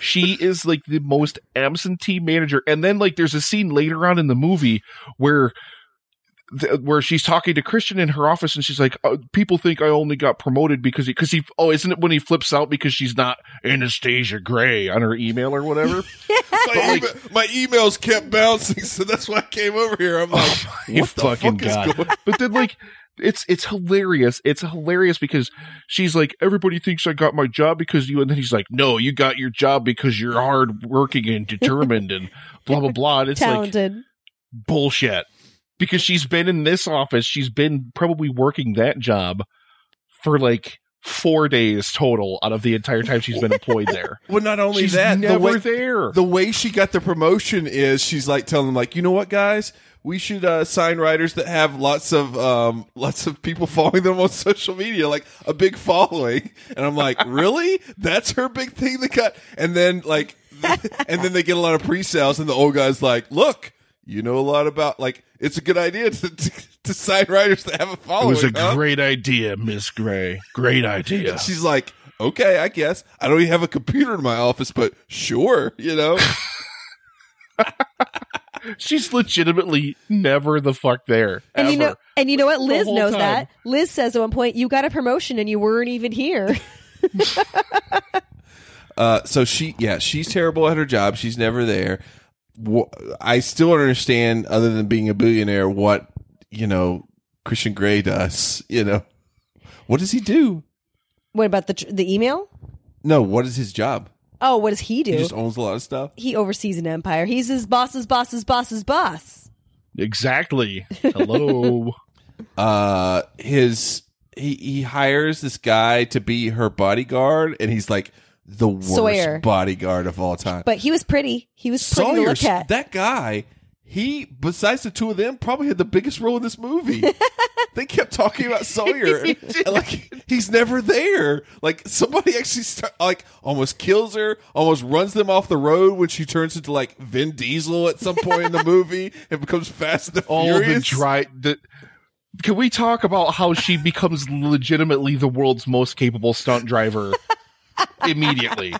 She is like the most absentee manager. And then like there's a scene later on in the movie where th- where she's talking to Christian in her office, and she's like, uh, "People think I only got promoted because he, because he, oh, isn't it when he flips out because she's not Anastasia Grey on her email or whatever?" my, email, my emails kept bouncing, so that's why I came over here. I'm like, you what the fucking fuck is god! going But then like. It's it's hilarious. It's hilarious because she's like, everybody thinks I got my job because you, and then he's like, no, you got your job because you're hard working and determined and blah blah blah. And it's like, bullshit because she's been in this office she's been probably working that job for like four days total out of the entire time she's been employed there Well, not only she's that, never the way, there the way she got the promotion is she's like telling them like, you know what, guys, we should uh, sign writers that have lots of um, lots of people following them on social media, like a big following. And I'm like, really? That's her big thing that got. And then like, and then they get a lot of pre-sales, and the old guy's like, look. You know a lot about like it's a good idea to to, to sign writers that have a following. it was a huh? great idea miss gray great idea And she's like, okay, I guess. I don't even have a computer in my office, but sure, you know. she's legitimately never the fuck there And you know, and you know what? Liz knows time. that. Liz says at one point, "You got a promotion and you weren't even here." Uh, so she, yeah, she's terrible at her job. She's never there. Wh- I still don't understand, other than being a billionaire, what you know Christian Grey does. You know, what does he do? what about the the email? No, what is his job? Oh, what does he do? He He, just owns a lot of stuff. He oversees an empire. He's his boss's boss's boss's boss. exactly hello Uh, his he he hires this guy to be her bodyguard, and he's like the worst Sawyer. bodyguard of all time. But he was pretty. He was pretty to look at. that guy. He, besides the two of them, probably had the biggest role in this movie. they kept talking about Sawyer, and, like he's never there. Like somebody actually, start, like almost kills her, almost runs them off the road when she turns into like Vin Diesel at some point in the movie and becomes Fast and the all Furious. the dry the can we talk about how she becomes legitimately the world's most capable stunt driver immediately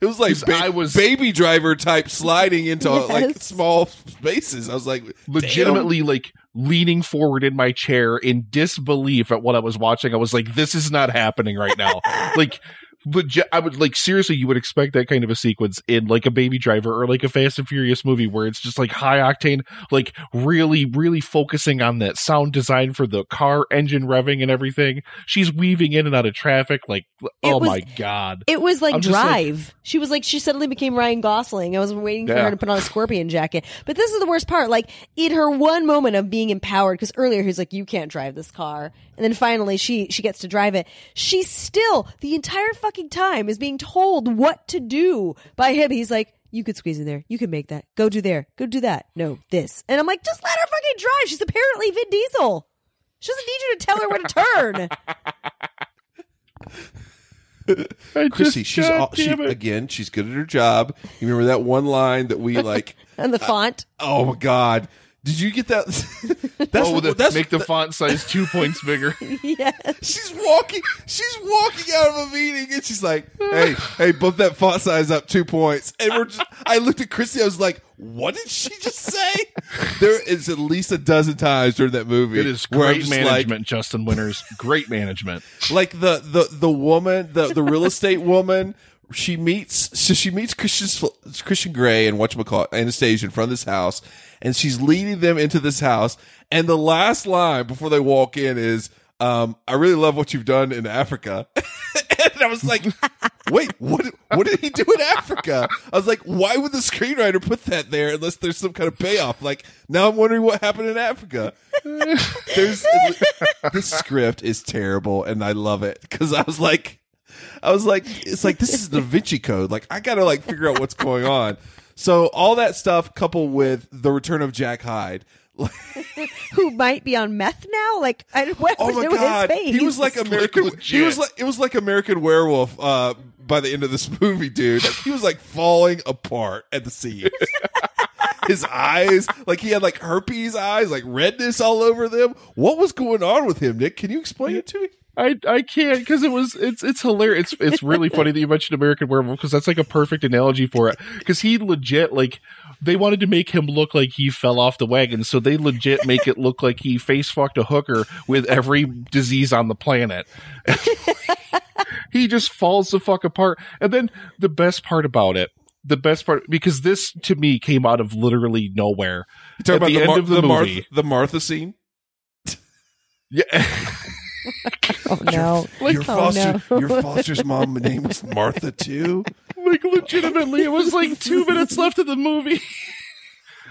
it was like ba- I was- baby driver type sliding into like small spaces. I was like, legitimately like leaning forward in my chair in disbelief at what I was watching. I was like, this is not happening right now. like legit I would like seriously you would expect that kind of a sequence in like a baby driver or like a Fast and Furious movie where it's just like high octane like really really focusing on that sound design for the car engine revving and everything she's weaving in and out of traffic like oh was- my god It was like I'm just like- Drive. she was like, she suddenly became Ryan Gosling. I was waiting for Yeah. her to put on a scorpion jacket. But this is the worst part. Like, in her one moment of being empowered, because earlier he's like, you can't drive this car. And then finally she, she gets to drive it. She's still, the entire fucking time, is being told what to do by him. He's like, you could squeeze in there. You can make that. Go do there. Go do that. No, this. And I'm like, just let her fucking drive. She's apparently Vin Diesel. She doesn't need you to tell her where to turn. I Chrissy, just- she's all, she again. She's good at her job. You remember that one line that we like? and the uh, font. oh my god! Did you get that? that's oh, the, that's make the font size two points bigger. yes. She's walking. She's walking out of a meeting, and she's like, "Hey, hey, bump that font size up two points." And we're just. I looked at Chrissy. I was like, "What did she just say?" there is at least a dozen times during that movie. It is great just management, Justin Winters. Great management. Like, like the the the woman, the the real estate woman. She meets so she meets Christian Christian Grey and whatchamacallit, Anastasia in front of this house, and she's leading them into this house. And the last line before they walk in is, um, "I really love what you've done in Africa." and I was like, "Wait, what? What did he do in Africa?" I was like, "Why would the screenwriter put that there unless there's some kind of payoff?" Like now, I'm wondering what happened in Africa. There's this script is terrible, and I love it because I was like. I was like, it's like this is the Da Vinci Code. Like I gotta like figure out what's going on. So all that stuff coupled with the return of Jack Hyde. who might be on meth now. Like, I, what Oh was my it god, his face? he was like American. He was like it was like American Werewolf. Uh, by the end of this movie, dude, he was like falling apart at the seams. His eyes, like he had like herpes eyes, like redness all over them. What was going on with him, Nick? Can you explain it to me? I I can't because it was it's it's hilarious. It's it's really funny that you mentioned American Werewolf because that's like a perfect analogy for it. Because he legit like they wanted to make him look like he fell off the wagon, so they legit make it look like he face fucked a hooker with every disease on the planet. he just falls the fuck apart. And then the best part about it. The best part, because this to me came out of literally nowhere. You talking At about the the, end Mar- of the, the, Martha, movie, the Martha scene? yeah, oh no, Your oh, foster, no. your foster's mom name was Martha too. like legitimately it was like two minutes left of the movie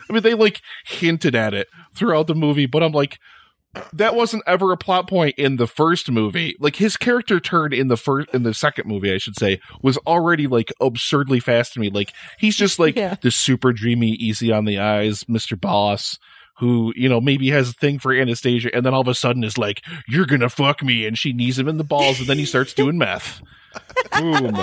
i mean they like hinted at it throughout the movie but i'm like that wasn't ever a plot point in the first movie like his character turn in the first in the second movie i should say was already like absurdly fast to me like he's just like Yeah. this super dreamy easy on the eyes mr boss who you know maybe has a thing for anastasia and then all of a sudden is like you're gonna fuck me and she knees him in the balls and then he starts doing meth boom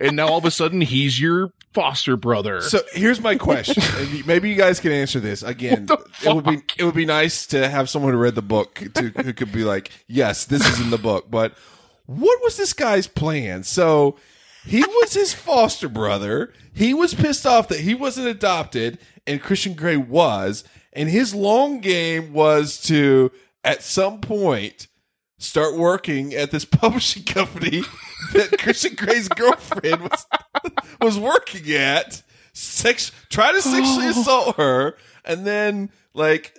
and now all of a sudden he's your foster brother So here's my question. and Maybe you guys can answer this. Again, it would be it would be nice to have someone who read the book to who could be like, yes, this is in the book. But what was this guy's plan? So he was his foster brother. He was pissed off that he wasn't adopted, and Christian Grey was. And his long game was to, at some point, start working at this publishing company that Christian Grey's girlfriend was was working at. Sex, try to sexually oh. assault her, and then like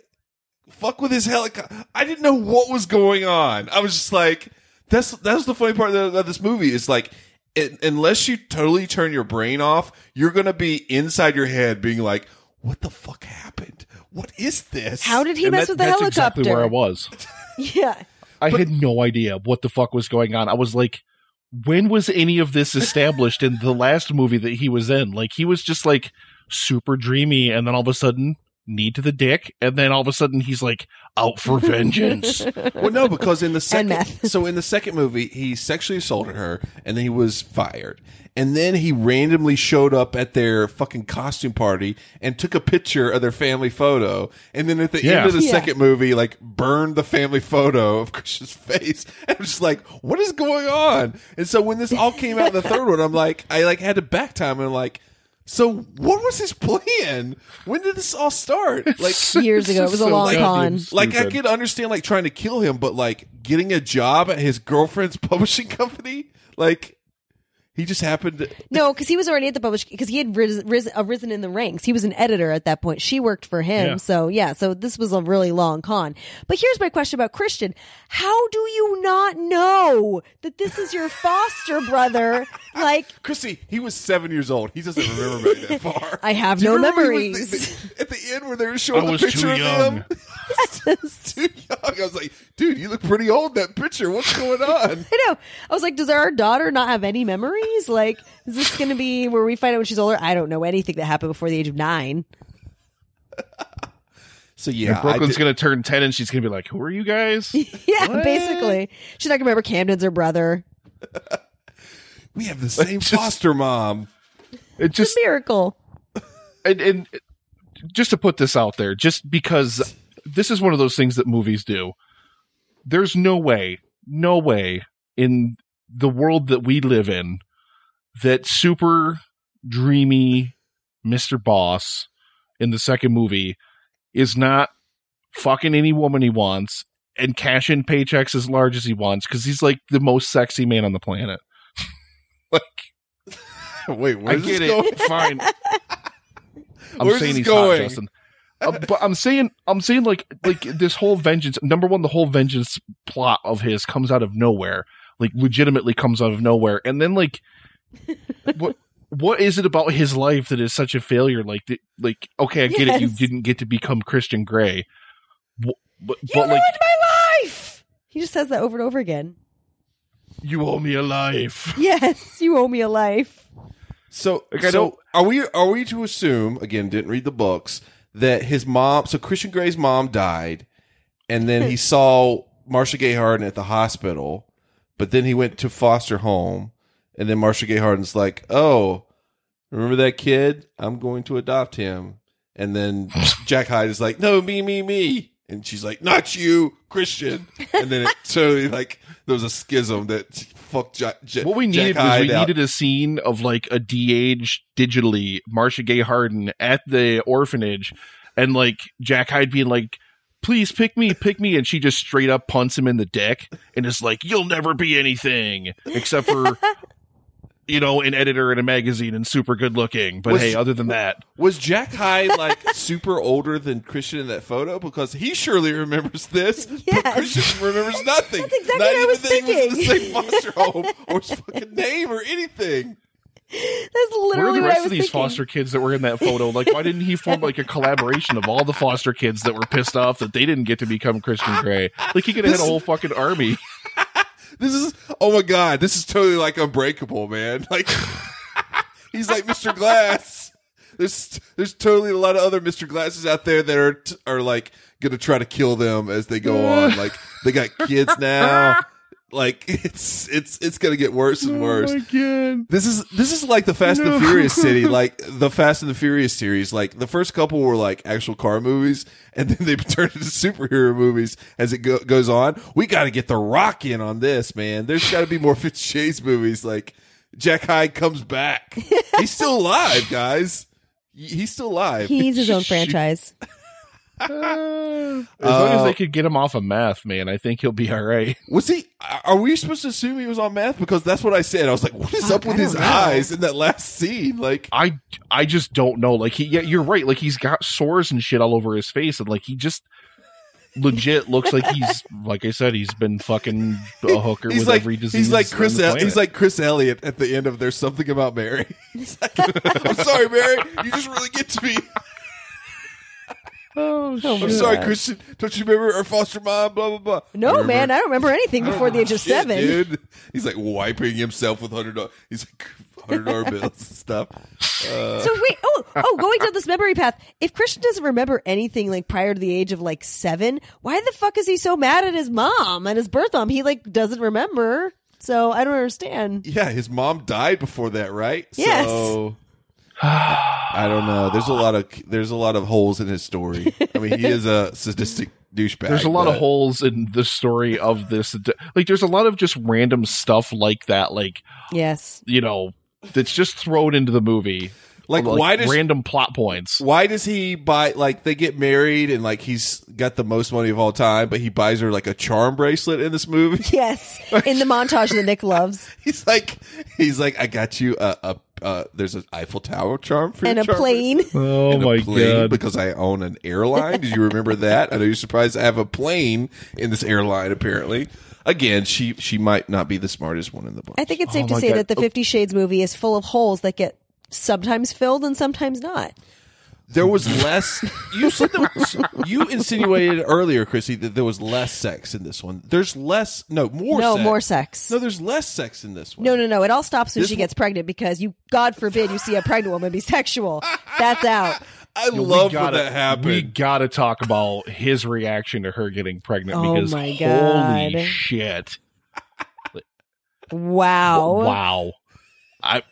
fuck with his helicopter. I didn't know what was going on. I was just like, that's that's the funny part of, of this movie is like. It, unless you totally turn your brain off, you're gonna be inside your head, being like, "What the fuck happened? What is this? How did he And mess that- with the that's helicopter? exactly where i was Yeah, i had no idea what the fuck was going on i was like when was any of this established in the last movie that he was in like he was just like super dreamy and then all of a sudden knee to the dick and then all of a sudden he's like out for vengeance well, no, because in the second, so in the second movie, he sexually assaulted her, and then he was fired, and then he randomly showed up at their fucking costume party and took a picture of their family photo, and then at the Yeah. end of the Yeah. second movie, like burned the family photo of Christian's face. And I'm just like, what is going on? And so when this all came out in the third one, I'm like, I like had to back time and I'm like. So what was his plan? When did this all start? Like years ago. It was a long goddamn con. like I could understand like trying to kill him, but like getting a job at his girlfriend's publishing company, like He just happened to. No, because he was already at the published because he had ris- ris- arisen in the ranks. He was an editor at that point. She worked for him, Yeah. so yeah. So this was a really long con. But here's my question about Christian: How do you not know that this is your foster brother? Like, Chrissy, he was seven years old. He doesn't remember back that far. I have no memories. they- they- at the end, where they were showing I the picture too of young. him, too young. I was like, dude, you look pretty old in that picture. What's going on? I know. I was like, does our daughter not have any memories? Like, is this going to be where we find out when she's older? I don't know anything that happened before the age of nine. So yeah, And Brooklyn's gonna turn ten, and she's gonna be like, "Who are you guys?" Yeah, What? basically. She's not going to remember Camden's her brother. we have the same foster mom. It just It's a miracle. and, and just to put this out there, just because this is one of those things that movies do. There's no way, no way in the world that we live in that super dreamy Mr. Boss in the second movie is not fucking any woman he wants and cash in paychecks as large as he wants because he's like the most sexy man on the planet. like, Wait, I get this going? it. Fine. I'm Where's saying he's going? hot, Justin. Uh, but I'm saying, I'm saying, like, like this whole vengeance. Number one, the whole vengeance plot of his comes out of nowhere, like, legitimately comes out of nowhere, and then like, what, what is it about his life that is such a failure? Like, the, like, okay, I get it, you didn't get to become Christian Grey, Wh- but, You but ruined like, my life! He just says that over and over again. you owe me a life. Yes, you owe me a life. So, Like, so are we are we to assume again? Didn't read the books that his mom. So Christian Grey's mom died, and then he saw Marcia Gay Harden at the hospital, but then he went to foster home, and then Marcia Gay Harden's like, "Oh, remember that kid? I'm going to adopt him." And then Jack Hyde is like, "No, me, me, me." And she's like, "Not you, Christian." And then it totally like there was a schism that fucked Jack. What we Jack needed was we out. needed a scene of like a de-aged digitally Marcia Gay Harden at the orphanage, and like Jack Hyde being like, "Please pick me, pick me," and she just straight up punts him in the dick and is like, "You'll never be anything except for." You know, an editor in a magazine and super good looking, but Was- hey, other than that, Was Jack Hyde like super older than Christian in that photo? Because he surely remembers this, but Christian remembers nothing. That's exactly Not what I even was that he was in the thinking. same foster home or his fucking name or anything. That's literally where are the rest of these thinking. foster kids that were in that photo? Like, why didn't he form like a collaboration of all the foster kids that were pissed off that they didn't get to become Christian Grey? Like, he could have had a whole fucking army. This is oh my god, this is totally like Unbreakable, man. Like he's like Mr. Glass. There's there's totally a lot of other Mr. Glasses out there that are t- are like gonna try to kill them as they go on. Like they got kids now. Like it's it's it's gonna get worse and oh worse. god! This is this is like the Fast and the Furious city, like the Fast and the Furious series. Like the first couple were like actual car movies, and then they turned into superhero movies as it go- goes on. We got to get the Rock in on this, man. There's got to be more Fifty Shades movies. Like Jack Hyde comes back. He's still alive, guys. He's still alive. He needs his own franchise. As long Uh, as they could get him off of meth, man, I think he'll be all right. Was he? Are we supposed to assume he was on meth? Because that's what I said. I was like, "What is Fuck, up with I his know. eyes in that last scene?" Like, I I just don't know. Like he, yeah, you're right. Like he's got sores and shit all over his face, and like he just legit looks like he's like I said, he's been fucking a hooker he's with like every disease. he's like Chris. El- he's like Chris Elliott at the end of "There's Something About Mary." Like, I'm sorry, Mary. You just really get to me. Oh, Oh, I'm sorry, Christian. Don't you remember our foster mom? Blah blah blah. No, Remember? man, I don't remember anything before the age of Shit, seven. dude. He's like wiping himself with hundred. dollars. He's like hundred dollar bills and stuff. Uh, So wait, oh, oh, going down this memory path. If Christian doesn't remember anything like prior to the age of like seven, why the fuck is he so mad at his mom and his birth mom? He like doesn't remember. So I don't understand. yeah, his mom died before that, right? Yes. So, I don't know. There's a lot of there's a lot of holes in his story. I mean, he is a sadistic douchebag. There's a lot of holes in the story of this. Like, there's a lot of just random stuff like that. Like, Yes. you know, that's just thrown into the movie. Like, like, why does random plot points? why does he buy like they get married and like he's got the most money of all time, but he buys her like a charm bracelet in this movie? Yes, in the montage that Nick loves, He's like, he's like, I got you a, a uh, there's an Eiffel Tower charm for and your a charm plane. Oh and a my plane god! because I own an airline. Did you remember that? I know you're surprised I have a plane in this airline. Apparently, again, she she might not be the smartest one in the book. I think it's safe Oh to say God. that the Fifty Shades movie is full of holes that get sometimes filled and sometimes not. There was less. You said there, you insinuated earlier, Chrissy, that there was less sex in this one. There's less. No, more. Sex. No, sex. more sex. No, there's less sex in this one. No, no, no. It all stops when This she one- gets pregnant because you, God forbid, you see a pregnant woman be sexual. That's out. I We love gotta- when that happened. We gotta talk about his reaction to her getting pregnant Oh because my holy God. shit! Wow. Wow. I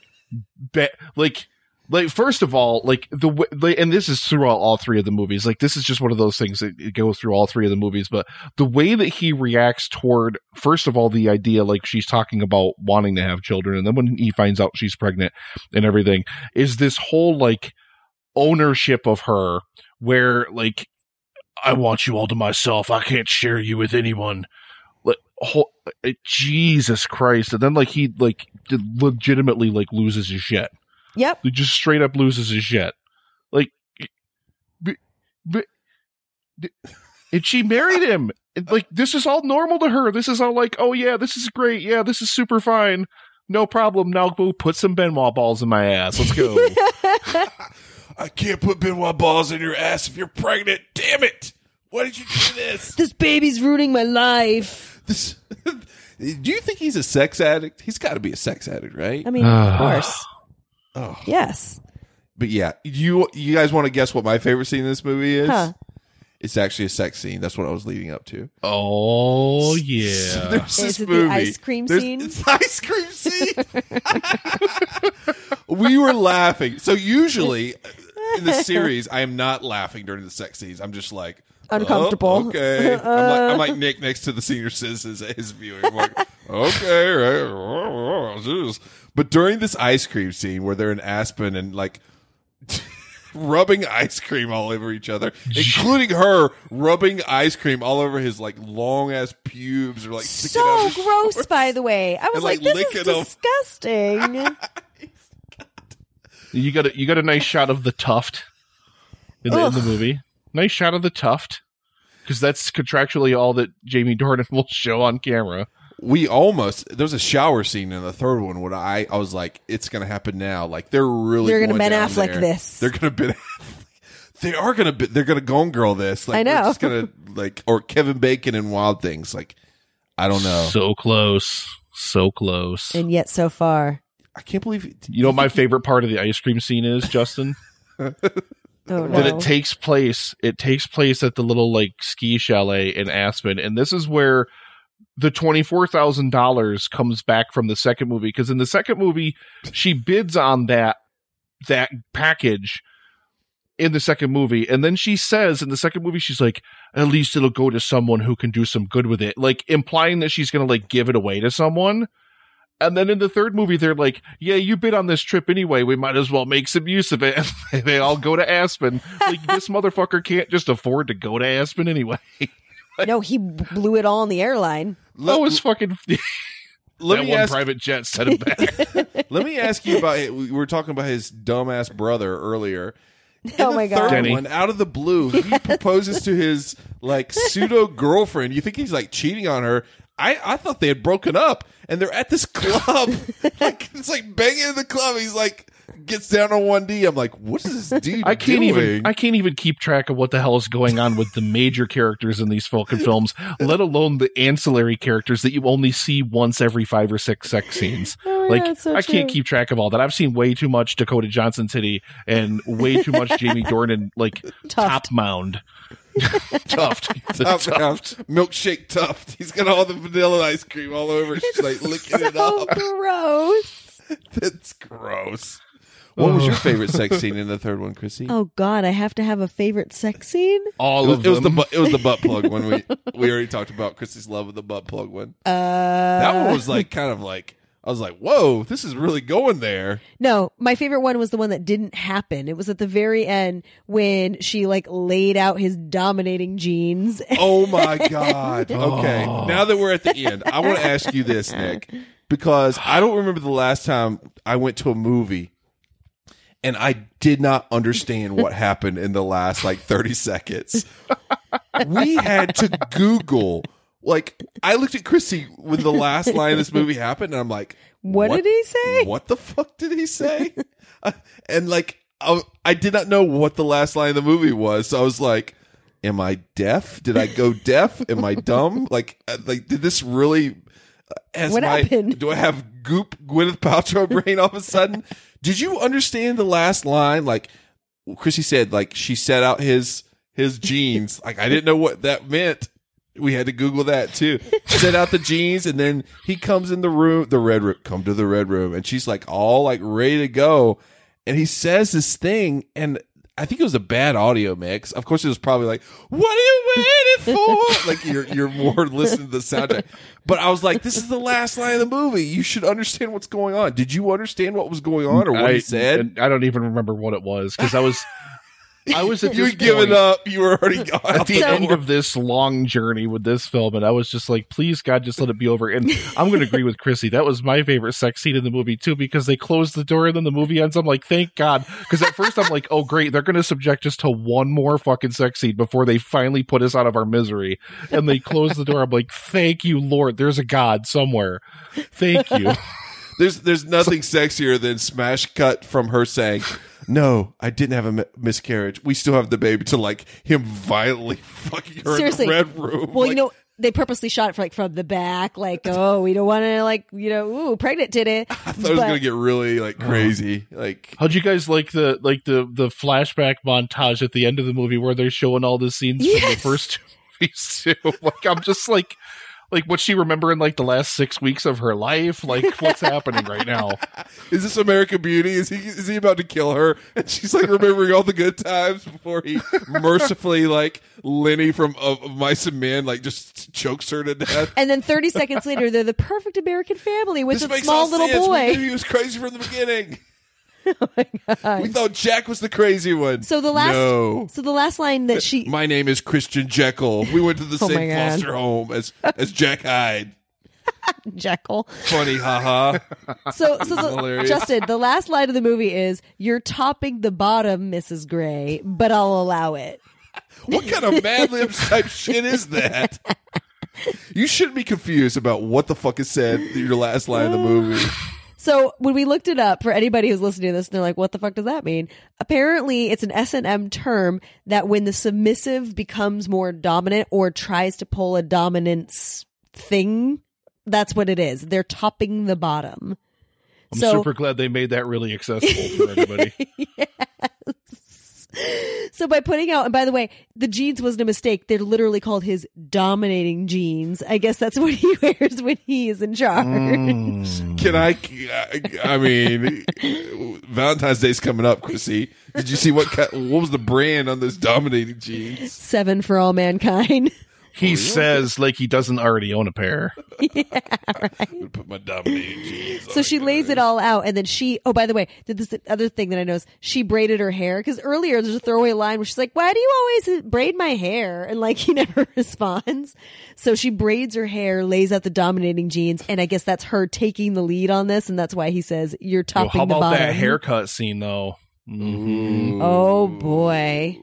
bet like like first of all like the way and this is throughout all three of the movies. Like this is just one of those things that goes through all three of the movies but the way that he reacts toward first of all the idea like she's talking about wanting to have children and then when he finds out she's pregnant and everything is this whole like ownership of her where like I want you all to myself. I can't share you with anyone. Like whole, uh, Jesus Christ. And then like he like legitimately like loses his shit Yep. he just straight up loses his shit. Like, b- b- d- and she married him. Like, this is all normal to her. This is all like, oh yeah, this is great. Yeah, this is super fine. No problem. Now go put some Ben Wa balls in my ass. Let's go. I can't put Ben Wa balls in your ass if you're pregnant. Damn it! Why did you do this? This baby's ruining my life. this do you think he's a sex addict? He's got to be a sex addict, right? I mean, of ah. course. Oh. Yes. But yeah, you you guys want to guess what my favorite scene in this movie is? Huh. It's actually a sex scene. That's what I was leading up to. oh yeah. There's Is this it the ice cream There's- scene? It's the ice cream scene. we were laughing. So usually uh, in the series, I am not laughing during the sex scenes. I'm just like oh, Uncomfortable. okay, I'm, like, I'm like Nick next to the senior citizens at his viewing. I'm like, okay, right. But during this ice cream scene where they're in Aspen and like rubbing ice cream all over each other, including her rubbing ice cream all over his like long ass pubes or like So gross, shorts. by the way. I was And, like, like, this is disgusting. You got a you got a nice shot of the tuft in the, in the movie. Nice shot of the tuft because that's contractually all that Jamie Dornan will show on camera. we almost there was a shower scene in the third one when I I was like it's gonna happen now like they're really They're gonna going Ben down Affleck there. this. they're gonna Ben Affleck. they are gonna be, they're gonna Gone Girl this like I know. just gonna like or Kevin Bacon and Wild Things like I don't know So close, so close. and yet, so far. I can't believe You know what my favorite part of the ice cream scene is, Justin? Oh, that no. it takes place it takes place at the little like ski chalet in Aspen and this is where the $24,000 comes back from the second movie because in the second movie she bids on that that package in the second movie and then she says in the second movie she's like at least it'll go to someone who can do some good with it like implying that she's going to like give it away to someone and then in the third movie, they're like, "Yeah, you've been on this trip anyway. We might as well make some use of it." And they all go to Aspen. Like this motherfucker can't just afford to go to Aspen anyway. no, he blew it all on the airline. that was fucking. let that me one ask private jet set him back. let me ask you about we were talking about his dumbass brother earlier oh In Oh the my third God. Denny. one, out of the blue, he proposes to his like pseudo girlfriend. You think he's like cheating on her? I, I thought they had broken up, and they're at this club. like it's like banging in the club. He's like gets down on one D. I'm like, what is this dude? I can't doing? even. I can't even keep track of what the hell is going on with the major characters in these Falcon films, let alone the ancillary characters that you only see once every five or six sex scenes. Oh, like yeah, so I can't keep track of all that. I've seen way too much Dakota Johnson City and way too much Jamie Dornan like top mound. Tuft. The Tuft, tuft. milkshake tuft. He's got all the vanilla ice cream all over. She's like licking it so up. gross. That's gross. What was your favorite sex scene in the third one, Chrissy? Oh God, I have to have a favorite sex scene. All It was, of it was the them. bu- it was the butt plug one. We we already talked about Chrissy's love of the butt plug one. Uh, That one was like kind of like I was like, whoa, this is really going there. No, my favorite one was the one that didn't happen. It was at the very end when she like laid out his dominating genes. Oh my god. Okay. Oh. Now that we're at the end, I want to ask you this, Nick, because I don't remember the last time I went to a movie and I did not understand what happened in the last like 30 seconds. We had to Google. Like, I looked at Chrissy when the last line of this movie happened, and I'm like, What, did he say? What the fuck did he say? Uh, and like, I, I did not know what the last line of the movie was. So I was like, Am I deaf? Did I go deaf? Am I dumb? Like, uh, like did this really? uh, Has What my, happened? Do I have goop Gwyneth Paltrow brain all of a sudden? Did you understand the last line? Like Chrissy said, like she set out his his jeans. Like I didn't know what that meant. We had to Google that too. Set out the jeans, and then he comes in the room, the red room. Come to the red room, and she's like all like ready to go, and he says this thing, and I think it was a bad audio mix. Of course, it was probably like, "What are you waiting for?" like you're you're more listening to the soundtrack. But I was like, "This is the last line of the movie. You should understand what's going on." Did you understand what was going on or what I, he said? I don't even remember what it was because I was, I was at You this had given point- up. You were already gone. at the So- end of this long journey with this film, and I was just like, please God, just let it be over. And I'm going to agree with Chrissy. That was my favorite sex scene in the movie too, because they close the door and then the movie ends. I'm like, thank God, because at first I'm like, oh great, they're going to subject us to one more fucking sex scene before they finally put us out of our misery. And they close the door. I'm like, thank you, Lord. There's a God somewhere. Thank you. There's there's nothing sexier than smash cut from her saying, "No, I didn't have a mi- miscarriage. We still have the baby." To like him violently fucking her Seriously. in the red room. Well, you Like, know, they purposely shot it for like from the back, like, oh, we don't want to like, you know, ooh, pregnant did it. I thought it was gonna get really like uh-huh. crazy. Like How'd you guys like the like the the flashback montage at the end of the movie where they're showing all the scenes from the Yes. first two movies too? Like I'm just like like what's she remembering like the last six weeks of her life? Like what's happening right now? is this American Beauty? Is he is he about to kill her? And she's like remembering all the good times before he mercifully like Lenny from of, of Mice and Men like just chokes her to death. And then 30 seconds later, they're the perfect American family with this a small little sense. We knew boy. he was crazy from the beginning. Oh we thought Jack was the crazy one. So the last, no. so the last line that she, My name is Christian Jekyll. We went to the Oh same foster home as as Jack Hyde. Jekyll. Funny, haha. So, so the, Justin, the last line of the movie is, "You're topping the bottom, Mrs. Grey, but I'll allow it." what kind of Mad Libs type shit is that? You shouldn't be confused about what the fuck is said your last line of the movie. So when we looked it up for anybody who's listening to this, they're like, "What the fuck does that mean?" Apparently, it's an S and M term that when the submissive becomes more dominant or tries to pull a dominance thing, that's what it is. They're topping the bottom. I'm So- super glad they made that really accessible for everybody. So by putting out, and by the way, the jeans wasn't a mistake. They're literally called his dominating jeans. I guess that's what he wears when he is in charge. Mm. Can I? I mean, Valentine's Day's coming up, Chrissy. Did you see what? What was the brand on those dominating jeans? Seven for all mankind. He says like he doesn't already own a pair. I'm gonna put my dominating jeans. So she lays it all out, and then she. Oh, by the way, did this other thing that I noticed? She braided her hair because earlier there's a throwaway line where she's like, "Why do you always braid my hair?" And like he never responds. So she braids her hair, lays out the dominating jeans, and I guess that's her taking the lead on this, and that's why he says, "You're topping Yo, topping how about that haircut scene though? Mhm. Oh boy.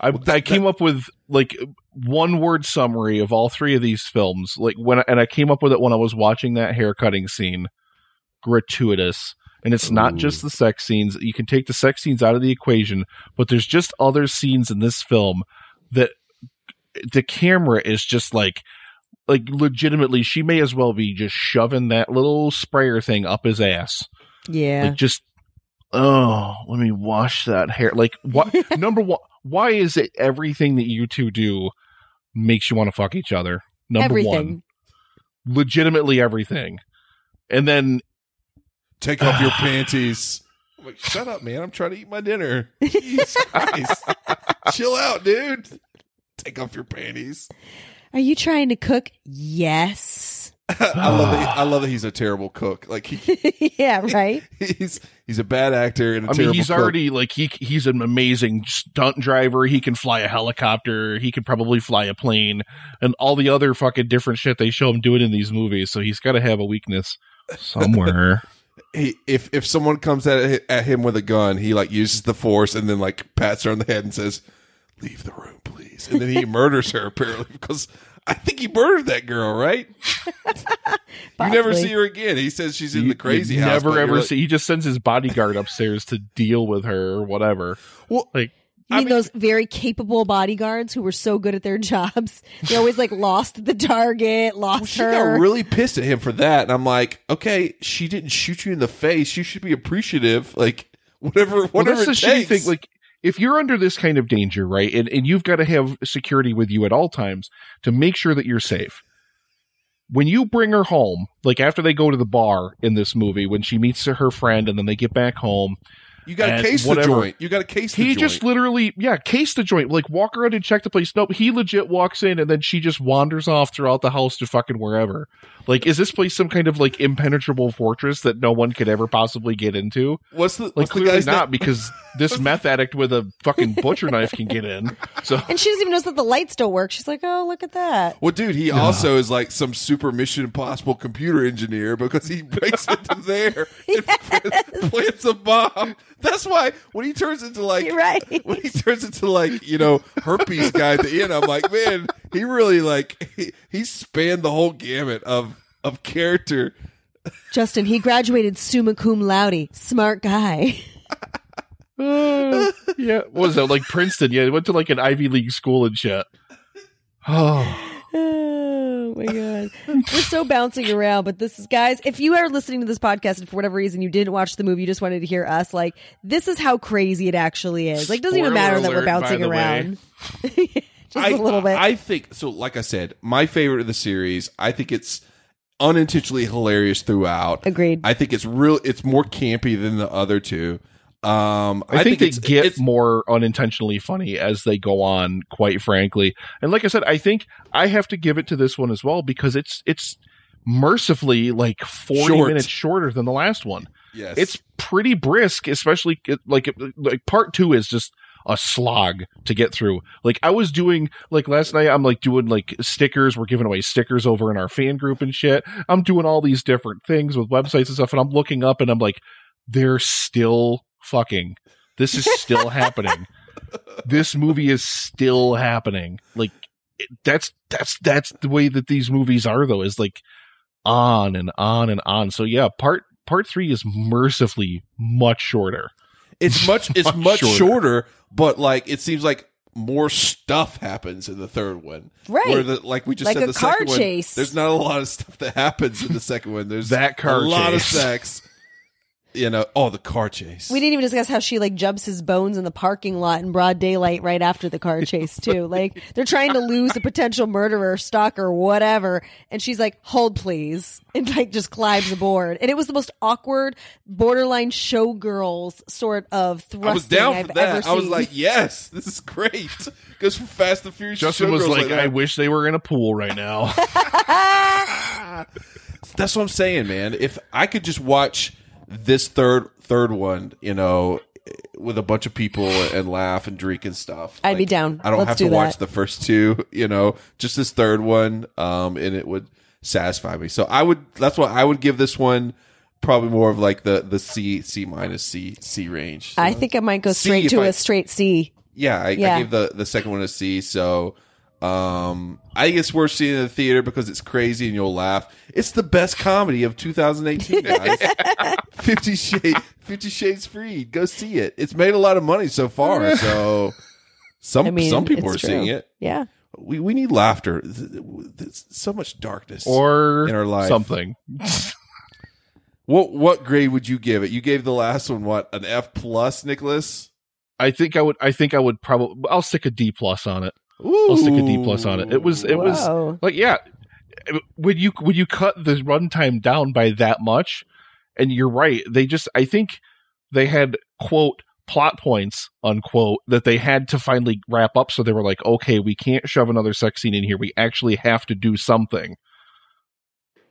I, I came up with like one word summary of all three of these films. Like when, I, and I came up with it when I was watching that hair cutting scene. Gratuitous, and it's not just the sex scenes. You can take the sex scenes out of the equation, but there's just other scenes in this film that the camera is just like, like legitimately, she may as well be just shoving that little sprayer thing up his ass. Yeah. Like just oh, let me wash that hair. Like what number one why is it everything that you two do makes you want to fuck each other? Number Everything. one. Legitimately everything. And then Take off your panties. I'm like, shut up, man. I'm trying to eat my dinner. Jesus Chill out, dude. Take off your panties. Are you trying to cook? Yes. I love that. I love that he's a terrible cook. Like he, yeah, right. he's he's a bad actor and a I mean, he's cook. already like he he's an amazing stunt driver. He can fly a helicopter. He can probably fly a plane, and all the other fucking different shit they show him doing in these movies. So he's got to have a weakness somewhere. he if if someone comes at at him with a gun, he like uses the force and then like pats her on the head and says, "Leave the room, please." And then he murders her apparently because I think he murdered that girl, right? you never see her again. He says she's in You- the crazy house. Never ever like, see. He just sends his bodyguard upstairs to deal with her or whatever. Well, Like You mean, those very capable bodyguards who were so good at their jobs? They always like lost the target, lost she her. got really pissed at him for that, and I'm like, okay, she didn't shoot you in the face. You should be appreciative. Like whatever, well, whatever that's the it takes. thing. Like if you're under this kind of danger, right, and and you've got to have security with you at all times to make sure that you're safe. When you bring her home, like after they go to the bar in this movie, when she meets her friend and then they get back home, you got to case whatever. the joint. You got to case the he just literally, yeah, case the joint. Like walk around and check the place. Nope, he legit walks in and then she just wanders off throughout the house to fucking wherever. Like, is this place some kind of like impenetrable fortress that no one could ever possibly get into? what's the Like what's clearly guy's not name? because this meth addict with a fucking butcher knife can get in. So and she doesn't even know that the lights don't work. She's like, "Oh, look at that." Well, dude, he also is like some super Mission Impossible computer engineer because he breaks into there and plants a bomb. That's why when he turns into like You're right. when he turns into like you know herpes guy at the end, I'm like, man, he really like he, he spanned the whole gamut of of character. Justin, he graduated summa cum laude. Smart guy. uh, yeah, what was that like Princeton? Yeah, he went to like an Ivy League school and shit. Oh, Oh my god, we're so bouncing around. But this is, guys, if you are listening to this podcast and for whatever reason you didn't watch the movie, you just wanted to hear us, like this is how crazy it actually is. Like, it doesn't even Spoiler matter that we're bouncing the way. around. just I, a little bit. I think so. Like I said, my favorite of the series. I think it's unintentionally hilarious throughout. Agreed. I think it's real. It's more campy than the other two. Um, I, think, they it's, get it's, more unintentionally funny as they go on, quite frankly. And like I said, I think I have to give it to this one as well because it's it's mercifully like 40 Short. minutes shorter than the last one. Yes. It's pretty brisk, especially like like part 2 is just a slog to get through. Like I was doing like last night I'm like doing like stickers, we're giving away stickers over in our fan group and shit. I'm doing all these different things with websites and stuff and I'm looking up and I'm like they're still fucking. This is still happening. This movie is still happening. Like that's that's that's the way that these movies are though is like on and on and on. So yeah, part part 3 is mercifully much shorter. It's much. It's much much shorter. shorter. but like it seems like more stuff happens in the third one. Right. Where the like we just Like said a the car second one, chase. there's not a lot of stuff that happens in the second one. There's That car a lot of sex. You know, oh the car chase. we didn't even discuss how she like jumps his bones in the parking lot in broad daylight right after the car chase too. like they're trying to lose a potential murderer, stalker, whatever, and she's like, "Hold, please," and like just climbs aboard. And it was the most awkward, borderline showgirls sort of thrusting I was down I've for that. I was like, yes, this is great. Because for Fast and Furious, Justin was showgirls like. I wish they were in a pool right now. That's what I'm saying, man. If I could just watch this third third one, you know, with a bunch of people and laugh and drink and stuff, I'd be down. I don't Let's have do to watch the first two, you know, just this third one, um, and it would satisfy me. So I would. That's why I would give this one probably more of like the the C C minus C C range. So, I think I might go straight if to I- a straight C. yeah, I, Yeah. I gave the the second one a C. So um, I think it's worth seeing in the theater because it's crazy and you'll laugh. It's the best comedy of 2018, guys. Fifty Shades, Fifty Shades Freed. Go see it. It's made a lot of money so far. So some I mean, some people it's are seeing it. Yeah. We we need laughter. There's so much darkness or in our life. something. What what grade would you give it? You gave the last one what an F plus, Nicholas. I think I would. I think I would probably. I'll stick a D plus on it. I'll stick a D plus on it. It was. It Whoa. was like yeah. When you when you cut the runtime down by that much, and you're right, they just. I think they had quote plot points unquote that they had to finally wrap up. So they were like, okay, we can't shove another sex scene in here. We actually have to do something.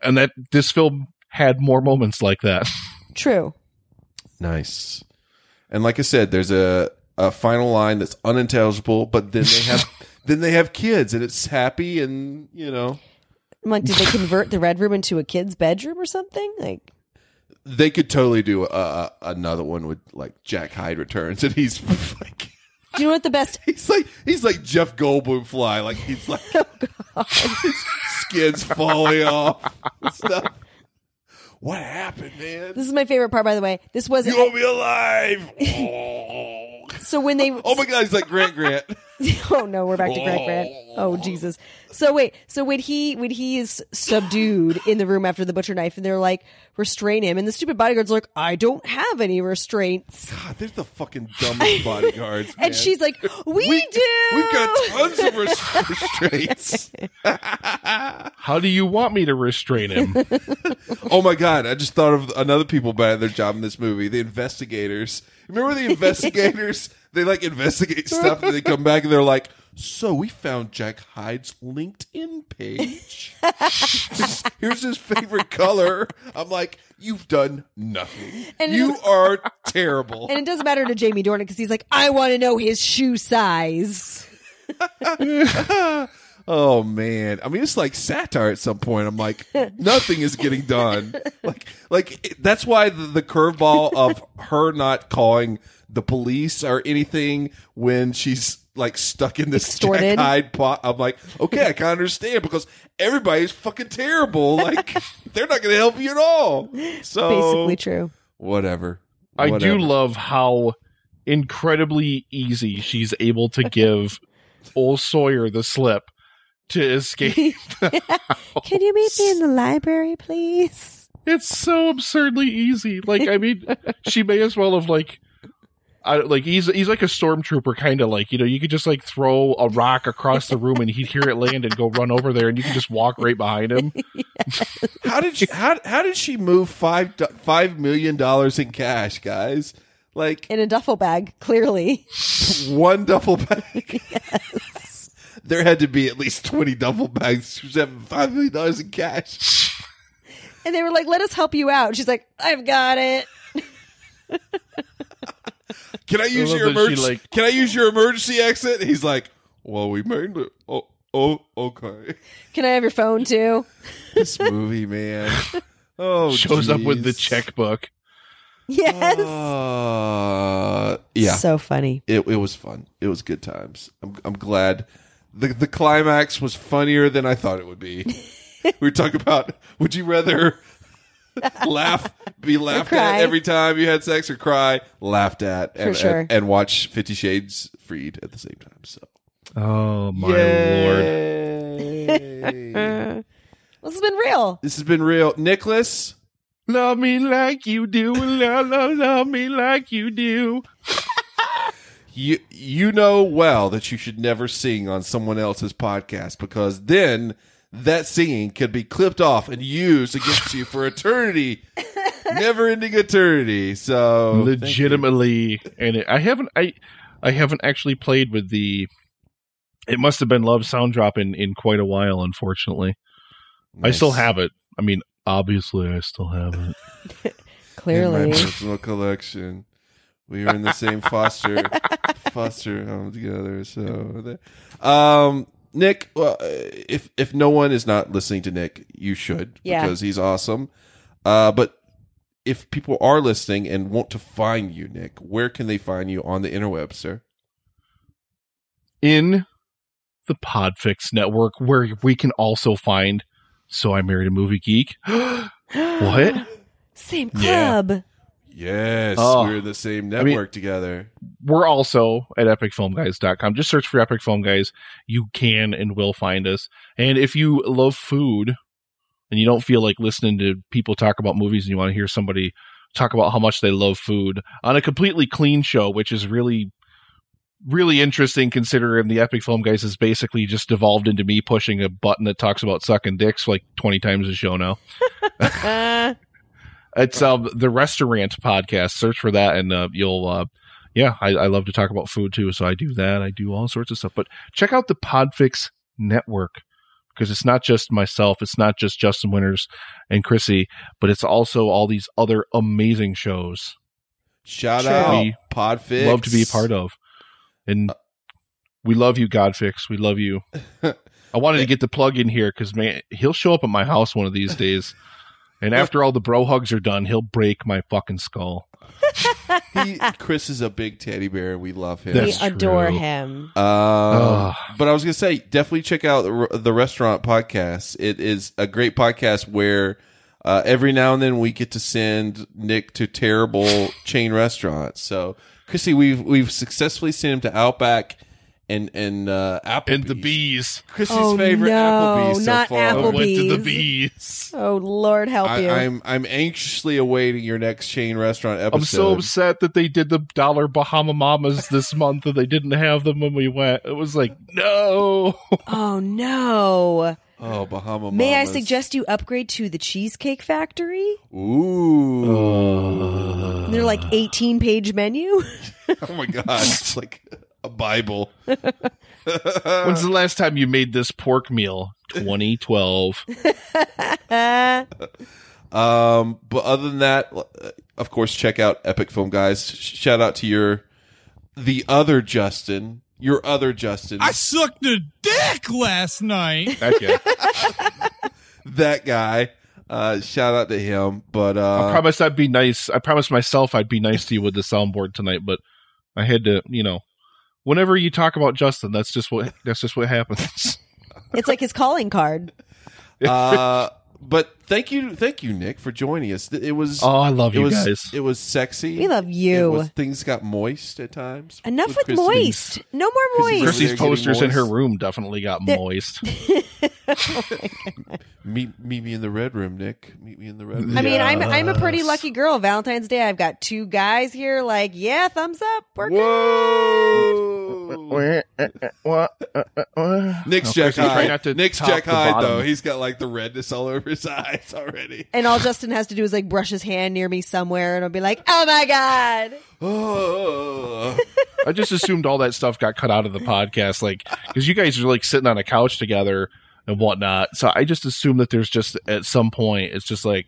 and that this film had more moments like that. True. Nice. And like I said, there's a a final line that's unintelligible, but then they have then they have kids and it's happy and you know I'm like, did they convert the red room into a kid's bedroom or something? Like, they could totally do a, a, another one with like Jack Hyde returns and he's like do you know what the best? he's like he's like Jeff Goldblum fly like he's like Oh, his skin's falling off and stuff. What happened, man? This is my favorite part, by the way. This was You want me alive? So when they. oh my god, he's like Grant Grant. oh no, we're back to Grant Grant. Oh Jesus. So wait, so when he when he is subdued in the room after the butcher knife, and they're like restrain him, and the stupid bodyguard's are like, I don't have any restraints, God, they're the fucking dumbest bodyguards. and man. she's like, we, do. We've got tons of res- restraints. How do you want me to restrain him? oh my god, I just thought of another people bad at their job in this movie. The investigators. Remember the investigators? they like investigate stuff and they come back and they're like, "So we found Jack Hyde's LinkedIn page. Here's his favorite color." I'm like, "You've done nothing. And you are terrible." And it doesn't matter to Jamie Dornan because he's like, I want to know his shoe size. Oh man, I mean it's like satire at some point. I'm like, nothing is getting done. Like, like that's why the, the curveball of her not calling the police or anything when she's like stuck in this Extorted. Jack Hyde pot. I'm like, okay, I can understand because everybody's fucking terrible. Like, they're not going to help you at all. So Basically true. whatever. I Whatever. do love how incredibly easy she's able to give old Sawyer the slip to escape. Can you meet me in the library, please? it's so absurdly easy. Like, I mean, she may as well have like. I, like he's he's like a stormtrooper kind of like you know you could just like throw a rock across the room and he'd hear it land and go run over there and you can just walk right behind him. How did she, how how did she move five do- five million dollars in cash, guys? Like In a duffel bag, clearly. one duffel bag. There had to be at least twenty duffel bags. She was having five million dollars in cash. And they were like, let us help you out. She's like, I've got it. Can I use love your emergency? like- Can I use your emergency exit? And he's like, "Well, we made it. Oh, oh, okay." Can I have your phone too? This movie, man. Oh, Shows up with the checkbook. Yes. Uh, yeah, So funny. it it was fun. It was good times. I'm I'm glad. The The climax was funnier than I thought it would be. we were talking about would you rather laugh be laughed at every time you had sex or cry laughed at and, sure. and, and watch Fifty Shades Freed at the same time. So Oh my lord! lord. This has been real. this has been real, Nicholas. Love me like you do, love, love, love me like you do. You you know well that you should never sing on someone else's podcast because then that singing could be clipped off and used against you for eternity, never ending eternity. So legitimately and it, i haven't i i haven't actually played with the it must have been love sound drop in in quite a while unfortunately. I still have it. I mean obviously i still have it. In Clearly. my personal collection. We were in the same foster foster home together. So, there- um, Nick, well, uh, if if no one is not listening to Nick, you should Yeah. because he's awesome. Uh, but if people are listening and want to find you, Nick, where can they find you on the interweb, sir? in the podfix network where we can also find so i married a movie geek what Same Yeah. Club. Yes, Oh. we're in the same I mean- network together. we're also at epicfilmguys.com. Just search for Epic Film Guys. You can and will find us. And if you love food and you don't feel like listening to people talk about movies and you want to hear somebody talk about how much they love food on a completely clean show, which is really really interesting considering the Epic Film Guys has basically just devolved into me pushing a button that talks about sucking dicks like 20 times a show now. Uh, Uh, It's um the restaurant podcast. Search for that, and uh, you'll. Uh, yeah, I, I love to talk about food too, so I do that. I do all sorts of stuff. But check out the Podfix Network because it's not just myself, it's not just Justin Winters and Chrissy, but it's also all these other amazing shows. Shout out Podfix. Love to be a part of, and we love you, Godfix. We love you. I wanted to get the plug in here because man, he'll show up at my house one of these days, and after all the bro hugs are done, he'll break my fucking skull. he, Chris is a big teddy bear. and We love him. That's we adore true. him. Ugh. but I was gonna say, definitely check out the, the restaurant podcast. It is a great podcast where uh, every now and then we get to send Nick to terrible chain restaurants. So, Chrissy, we've we've successfully sent him to Outback and and uh, Applebee's. And the bees. Chrissy's Oh, favorite no, Applebee's so not far. I went to the bees. Oh Lord, help I, you! I'm I'm anxiously awaiting your next chain restaurant episode. I'm so upset that they did the dollar Bahama Mamas this month and they didn't have them when we went. It was like, no. oh no! Oh, Bahama May I suggest you upgrade to the Cheesecake Factory? Ooh. They're like 18 page menu. oh my god, it's like a Bible. When's the last time you made this pork meal? 2012. Um, but other than that, uh, of course, check out Epic Film Guys. Shout out to your the other Justin, your other Justin, I sucked a dick last night. That guy. that guy. Uh, shout out to him. But uh, I promised I'd be nice. I promised myself I'd be nice to you with the soundboard tonight, but I had to, you know, whenever you talk about Justin, that's just what that's just what happens. it's like his calling card. uh, but thank you, thank you, Nick, for joining us. It was Oh, I love it you was guys. it was sexy. We love It you. was- things got moist at times. Enough with Chrissy's- moist. No more moist. Chrissy's They're getting posters in her room definitely got They're- moist. Meet meet me in the red room, Nick. Meet me in the red room. I mean, I'm I'm a pretty lucky girl. Valentine's Day, I've got two guys here. Like, yeah, thumbs up. We're good. Whoa! Nick's No, Jack Chrissy, Hyde. to Nick's top Jack Hyde though. He's got like the redness all over his eyes already. And all Justin has to do is like brush his hand near me somewhere, and I'll be like, "Oh my god!" Oh. I just assumed all that stuff got cut out of the podcast, like because you guys are like sitting on a couch together and whatnot. So I just assumed that there's just at some point it's just like,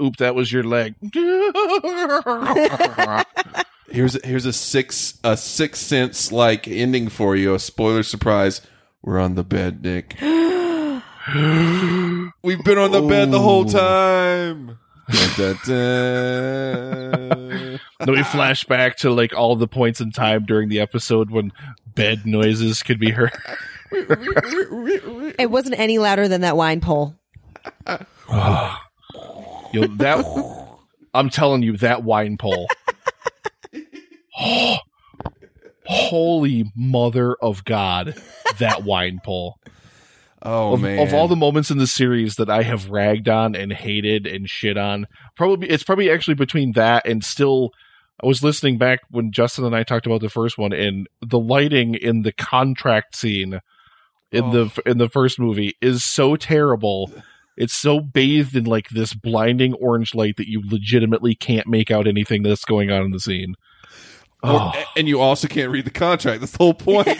oop, that was your leg. here's a, here's a six a six sense like ending for you. A spoiler surprise. We're on the bed, Nick. We've been on the bed the whole time. Dun, dun, dun. then we flash back to like all the points in time during the episode when bed noises could be heard. It wasn't any louder than that wine pole. Yo, that I'm telling you, that wine pole. Holy mother of God, that wine pole. Oh of, man! of all the moments in the series that I have ragged on and hated and shit on, probably it's probably actually between that and still. I was listening back when Justin and I talked about the first one, and the lighting in the contract scene in the oh. in the first movie is so terrible. It's so bathed in like this blinding orange light that you legitimately can't make out anything that's going on in the scene. Or- and you also can't read the contract. That's the whole point.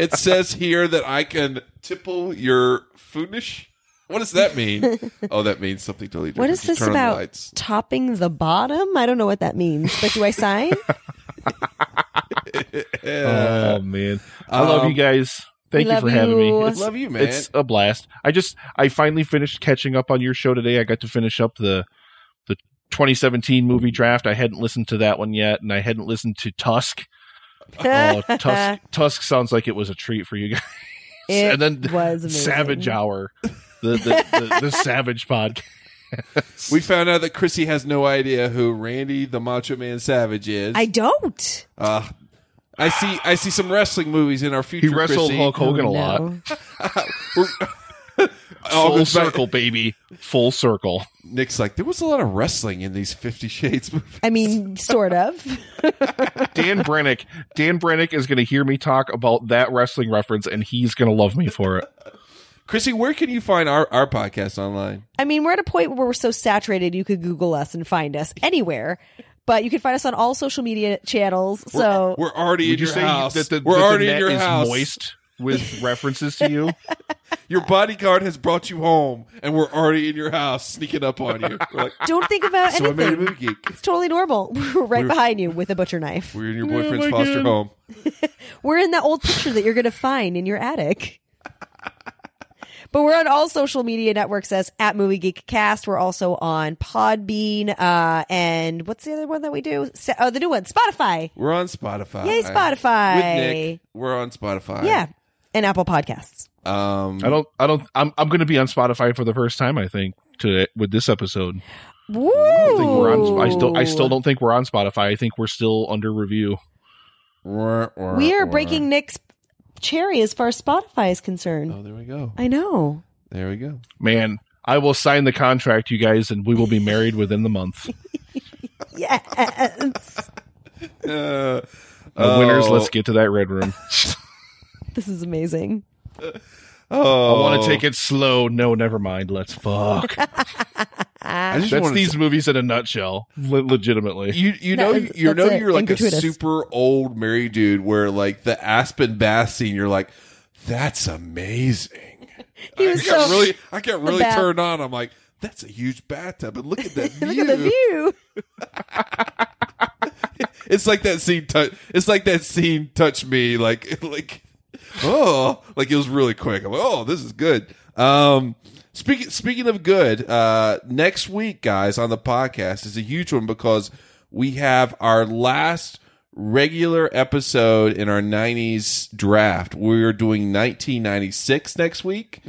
it says here that I can tipple your foodish. What does that mean? oh, that means something totally different. What is You this turn the about? Topping the bottom? I don't know what that means. But do I sign? oh man, I love Um, you guys. Thank you love for having me. It's, Love you, man. It's a blast. I just I finally finished catching up on your show today. I got to finish up the the 2017 movie draft. I hadn't listened to that one yet, and I hadn't listened to Tusk. Oh, Tusk, Tusk sounds like it was a treat for you guys. It and then was amazing. Savage Hour, the the, the, the Savage podcast. we found out that Chrissy has no idea who Randy the Macho Man Savage is. I don't. Uh, I see. I see some wrestling movies in our future. He wrestled Chrissy. Hulk Hogan Oh, a lot. No. All Full goes circle, baby. Full circle. Nick's like, there was a lot of wrestling in these Fifty Shades movies. I mean, sort of. Dan Brennick. Dan Brennick is going to hear me talk about that wrestling reference, and he's going to love me for it. Chrissy, where can you find our, our podcast online? I mean, we're at a point where we're so saturated you could Google us and find us anywhere. But you can find us on all social media channels. So We're already Would in your say house. that the, We're that already in your is house. moist? With references to you. Your bodyguard has brought you home, and we're already in your house, sneaking up on you. We're like, Don't think about so I made a anything. movie geek. It's totally normal. We're right We're- behind you with a butcher knife. We're in your Oh boyfriend's my foster God. home. We're in that old picture that you're going to find in your attic. But we're on all social media networks as at Movie Geek Cast. We're also on Podbean, uh, and what's the other one that we do? Sa- Oh, the new one, Spotify. We're on Spotify. Yay, Spotify. With Nick, we're on Spotify. Yeah, and Apple Podcasts. Um, I don't. I don't. I'm. I'm going to be on Spotify for the first time. I think to with this episode. Woo! I don't think we're on. I still. I still don't think we're on Spotify. I think we're still under review. We are breaking Nick's cherry as far as Spotify is concerned. Oh, there we go. I know. There we go. Man, I will sign the contract, you guys, and we will be married within the month. Yes. Uh, Uh, Winners, oh, let's get to that red room. this is amazing. Oh, I want to take it slow. No, never mind. Let's fuck. I just That's wanna these movies in a nutshell. Le- legitimately. You you know that's- you know it. you're like a super old married dude where like the Aspen bath scene you're like that's amazing. He I was got so- really I got really bath- turned on. I'm like that's a huge bathtub and look at that view. Look at the view. It's like that scene. Tou- it's like that scene touched me. Like like oh, like it was really quick. I'm like, oh, this is good. Um, speaking speaking of good, uh, next week, guys, on the podcast is a huge one because we have our last regular episode in our 90s draft. We're doing 1996 next week,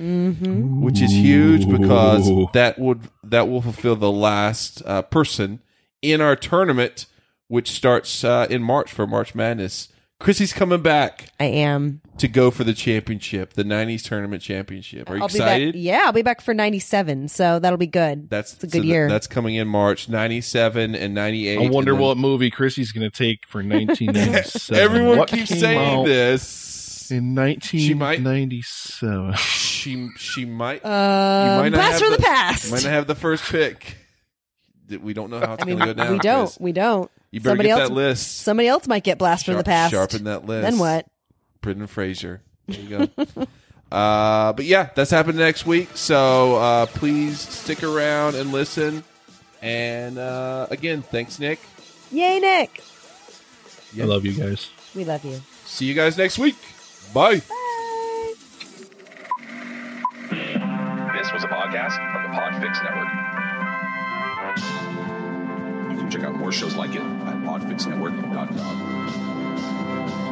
which is huge because that would that will fulfill the last uh, person in our tournament, which starts uh, in March for March Madness. Chrissy's coming back I am. to go for the championship, the '90s tournament championship. Are you I'll excited? Be back. Yeah, I'll be back for 97, so that'll be good. That's it's a so good th- year. That's coming in March '97 and '98. I wonder then- what movie Chrissy's going to take for 1997. Everyone What keeps came saying out this. In might- 1997. She she might. Uh, you might not blast have from the past. You might not have the first pick. That We don't know how it's I mean, going to go down. we don't. Chris. We don't. You better somebody get else, that list. Somebody else might get blast from the past. Sharpen that list. Then what? Brendan Fraser. There you go. uh, but yeah, that's happening next week. So uh, please stick around and listen. And uh, again, thanks, Nick. Yay, Nick. I love you guys. We love you. See you guys next week. Bye. This was a podcast from the Podfix Network. Check out more shows like it at podfixnetwork.com.